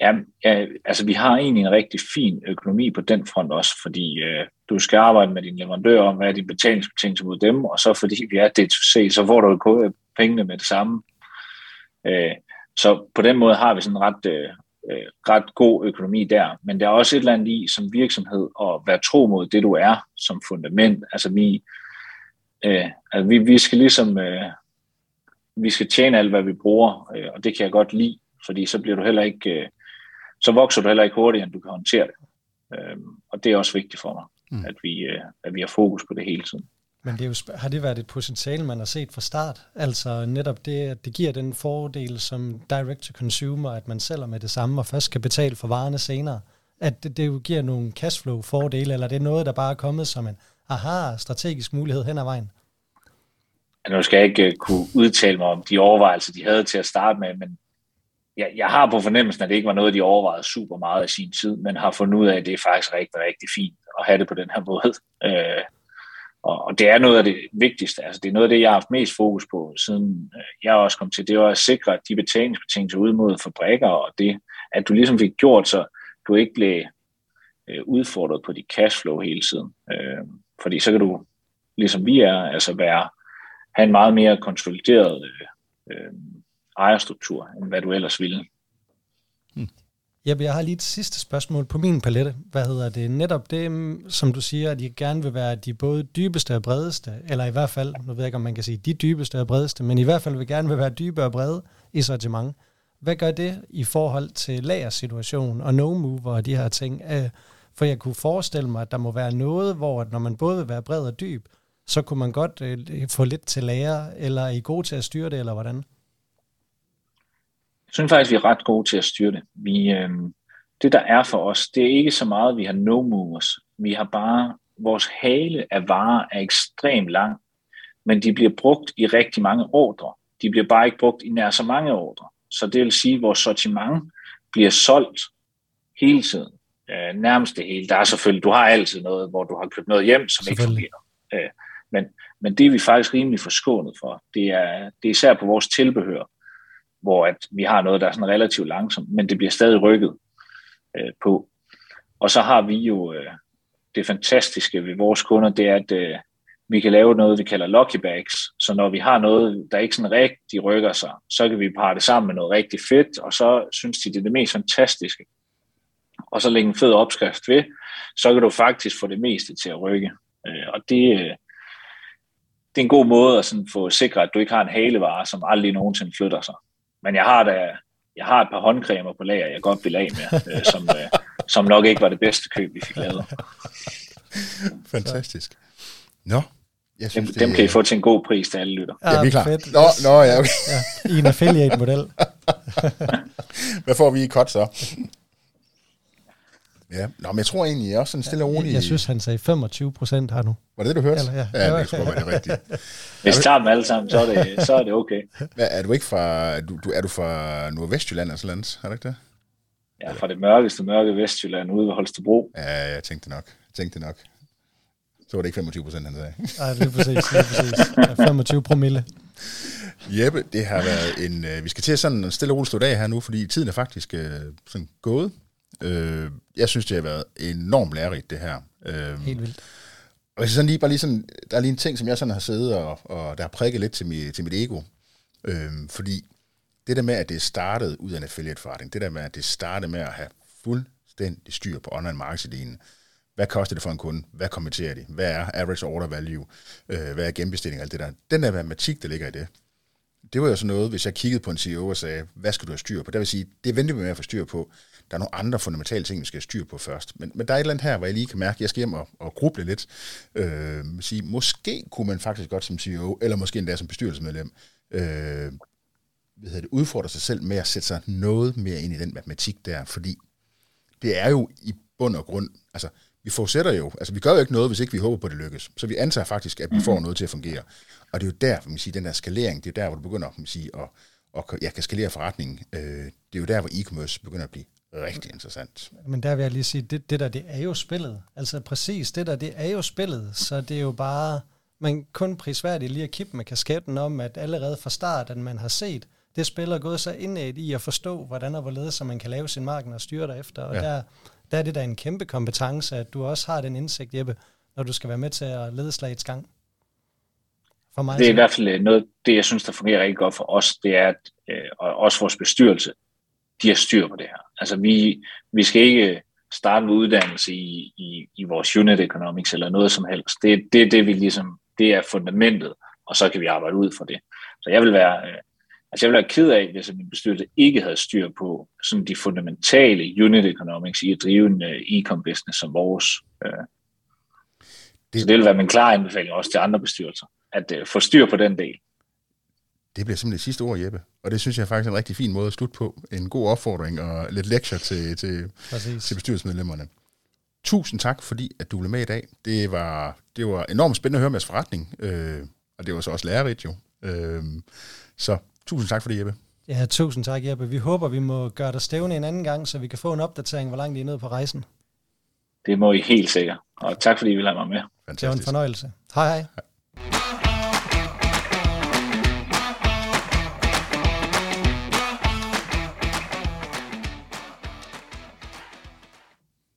[SPEAKER 3] Ja, ja, altså vi har egentlig en rigtig fin økonomi på den front også, fordi øh, du skal arbejde med din leverandør om, hvad er din betalingsbetingelser mod dem, og så fordi vi er D2C, så får du jo øh, pengene med det samme. Øh, så på den måde har vi sådan en ret, øh, øh, ret god økonomi der. Men der er også et eller andet i som virksomhed at være tro mod det, du er som fundament. Altså vi, øh, altså vi, vi skal ligesom, øh, vi skal tjene alt, hvad vi bruger, øh, og det kan jeg godt lide, fordi så bliver du heller ikke, øh, så vokser du heller ikke hurtigere, end du kan håndtere det. Øh, og det er også vigtigt for mig, mm. at, vi, øh, at vi har fokus på det hele tiden.
[SPEAKER 2] Men det er jo, har det været et potentiale, man har set fra start? Altså netop det, at det giver den fordel som direct-to-consumer, at man sælger med det samme og først skal betale for varerne senere. At det, det jo giver nogle cashflow-fordele, eller det er noget, der bare er kommet som en aha, strategisk mulighed hen ad vejen?
[SPEAKER 3] Nu skal jeg ikke øh, kunne udtale mig om de overvejelser, de havde til at starte med, men jeg, jeg har på fornemmelsen, at det ikke var noget, de overvejede super meget af sin tid, men har fundet ud af, at det er faktisk rigtig, rigtig fint at have det på den her måde. Øh, og, og det er noget af det vigtigste. Altså, det er noget af det, jeg har haft mest fokus på, siden øh, jeg også kom til. Det var at sikre, at de betalingsbetingelser ud mod fabrikker, og det, at du ligesom fik gjort, så du ikke blev øh, udfordret på dit cashflow hele tiden. Øh, fordi så kan du, ligesom vi er, altså være, have en meget mere konsolideret øh, øh, ejerstruktur, end hvad du ellers ville. Hmm.
[SPEAKER 2] Jeppe, jeg har lige et sidste spørgsmål på min palette. Hvad hedder det? Netop det, mm, som du siger, at I gerne vil være de både dybeste og bredeste, eller i hvert fald, nu ved jeg ikke, om man kan sige de dybeste og bredeste, men i hvert fald vil gerne vil være dybe og brede i sortiment. Hvad gør det i forhold til lagersituationen og no-mover og de her ting? Øh, for jeg kunne forestille mig, at der må være noget, hvor når man både vil være bred og dyb, så kunne man godt øh, få lidt til lager, eller er I gode til at styre det, eller hvordan?
[SPEAKER 3] Jeg synes faktisk, vi er ret gode til at styre det. Vi, øh, det, der er for os, det er ikke så meget, at vi har no movers. Vi har bare, vores hale af varer er ekstremt lang, men de bliver brugt i rigtig mange ordre. De bliver bare ikke brugt i nær så mange ordre. Så det vil sige, at vores sortiment bliver solgt hele tiden. Øh, nærmest det hele. Der er selvfølgelig, du har altid noget, hvor du har købt noget hjem, som ikke fungerer. Øh, men, men det er vi faktisk rimelig forskånet for. Det er, det er især på vores tilbehør hvor at vi har noget, der er sådan relativt langsomt, men det bliver stadig rykket øh, på. Og så har vi jo øh, det fantastiske ved vores kunder, det er, at øh, vi kan lave noget, vi kalder lucky bags. Så når vi har noget, der ikke sådan rigtig rykker sig, så kan vi parre det sammen med noget rigtig fedt, og så synes de, det er det mest fantastiske. Og så lægge en fed opskrift ved, så kan du faktisk få det meste til at rykke. Øh, og det, øh, det er en god måde at sådan få sikret, at du ikke har en halevare, som aldrig nogensinde flytter sig. Men jeg har da, jeg har et par håndcremer på lager, jeg godt vil af med, øh, som, øh, som nok ikke var det bedste køb, vi fik lavet.
[SPEAKER 1] Fantastisk. Nå,
[SPEAKER 3] jeg synes, dem, det, dem kan I få til en god pris til alle lytter.
[SPEAKER 1] Ja, ja vi er klar. Fedt. Nå, nå, ja, okay.
[SPEAKER 2] ja, I en affiliate-model.
[SPEAKER 1] Hvad får vi i cut så? Ja, Nå, men jeg tror egentlig, jeg er også sådan stille og rolig.
[SPEAKER 2] Jeg, jeg synes, han sagde 25 procent her nu.
[SPEAKER 1] Var det det, du hørte? Eller, ja. ja, det skulle være det rigtigt.
[SPEAKER 3] Hvis vi tager dem alle sammen, så er det, så er det okay.
[SPEAKER 1] Hvad, er du ikke fra, du, du, er du fra Nordvestjylland eller sådan noget, er det ikke det?
[SPEAKER 3] Ja, fra det mørkeste mørke Vestjylland ude ved Holstebro.
[SPEAKER 1] Ja, jeg tænkte nok. Jeg tænkte nok. Så var det ikke 25 procent, han sagde.
[SPEAKER 2] Nej, det er præcis. Det er præcis. Ja, 25 promille.
[SPEAKER 1] Jeppe, det har været en... Øh, vi skal til at sådan en stille og roligt stå af her nu, fordi tiden er faktisk øh, sådan gået. Øh, jeg synes, det har været enormt lærerigt, det her. Øh,
[SPEAKER 2] Helt vildt.
[SPEAKER 1] Og hvis jeg sådan lige, bare lige sådan, der er lige en ting, som jeg sådan har siddet og, og der har prikket lidt til, mit, til mit ego. Øh, fordi det der med, at det startede ud af en affiliate-forretning, det der med, at det startede med at have fuldstændig styr på online marketing, hvad koster det for en kunde? Hvad kommenterer de? Hvad er average order value? Øh, hvad er genbestilling? Alt det der. Den der matematik, der ligger i det, det var jo sådan noget, hvis jeg kiggede på en CEO og sagde, hvad skal du have styr på? Det vil sige, det venter vi med at få styr på. Der er nogle andre fundamentale ting, vi skal have styr på først. Men, men der er et eller andet her, hvor jeg lige kan mærke, at jeg skal hjem og, og gruble lidt. Øh, sige, måske kunne man faktisk godt som CEO, eller måske endda som bestyrelsesmedlem, øh, hvad hedder det, udfordre sig selv med at sætte sig noget mere ind i den matematik der, fordi det er jo i bund og grund, altså vi forudsætter jo, altså vi gør jo ikke noget, hvis ikke vi håber på, at det lykkes. Så vi antager faktisk, at vi får mhm. noget til at fungere. Og det er jo der, man sige, den der skalering, det er der, hvor du begynder man sige, at, at ja, kan skalere forretningen. Øh, det er jo der, hvor e-commerce begynder at blive rigtig interessant.
[SPEAKER 2] Men der vil jeg lige sige, det, det der, det er jo spillet. Altså præcis, det der, det er jo spillet. Så det er jo bare, man kun prisværdigt lige at kippe med kasketten om, at allerede fra start, at man har set, det spiller gået så indad i at forstå, hvordan og hvorledes så man kan lave sin marken og styre derefter. Og ja. der, der er det da en kæmpe kompetence, at du også har den indsigt, Jeppe, når du skal være med til at lede slagets gang.
[SPEAKER 3] For mig, det er i hvert fald noget, det jeg synes, der fungerer rigtig godt for os, det er, at øh, og også vores bestyrelse, de har styr på det her. Altså vi, vi skal ikke starte med uddannelse i, i, i vores unit economics eller noget som helst. Det, det, det, vi ligesom, det er fundamentet, og så kan vi arbejde ud fra det. Så jeg vil være, øh, Altså jeg ville være ked af, hvis min bestyrelse ikke havde styr på sådan de fundamentale unit economics i at drive en uh, e-com business som vores. Det, så det vil være min klare anbefaling også til andre bestyrelser, at få styr på den del.
[SPEAKER 1] Det bliver simpelthen det sidste ord, Jeppe. Og det synes jeg faktisk er en rigtig fin måde at slutte på. En god opfordring og lidt lektier til, til, til bestyrelsesmedlemmerne. Tusind tak, fordi at du blev med i dag. Det var, det var enormt spændende at høre med forretning, øh, og det var så også lærerigt jo. Øh, så Tusind tak for det, Jeppe.
[SPEAKER 2] Ja, tusind tak, Jeppe. Vi håber, vi må gøre dig stævne en anden gang, så vi kan få en opdatering, hvor langt I er nede på rejsen.
[SPEAKER 3] Det må I helt sikkert. Og tak fordi I vil have mig med.
[SPEAKER 2] Fantastisk. Det var en fornøjelse. Hej hej.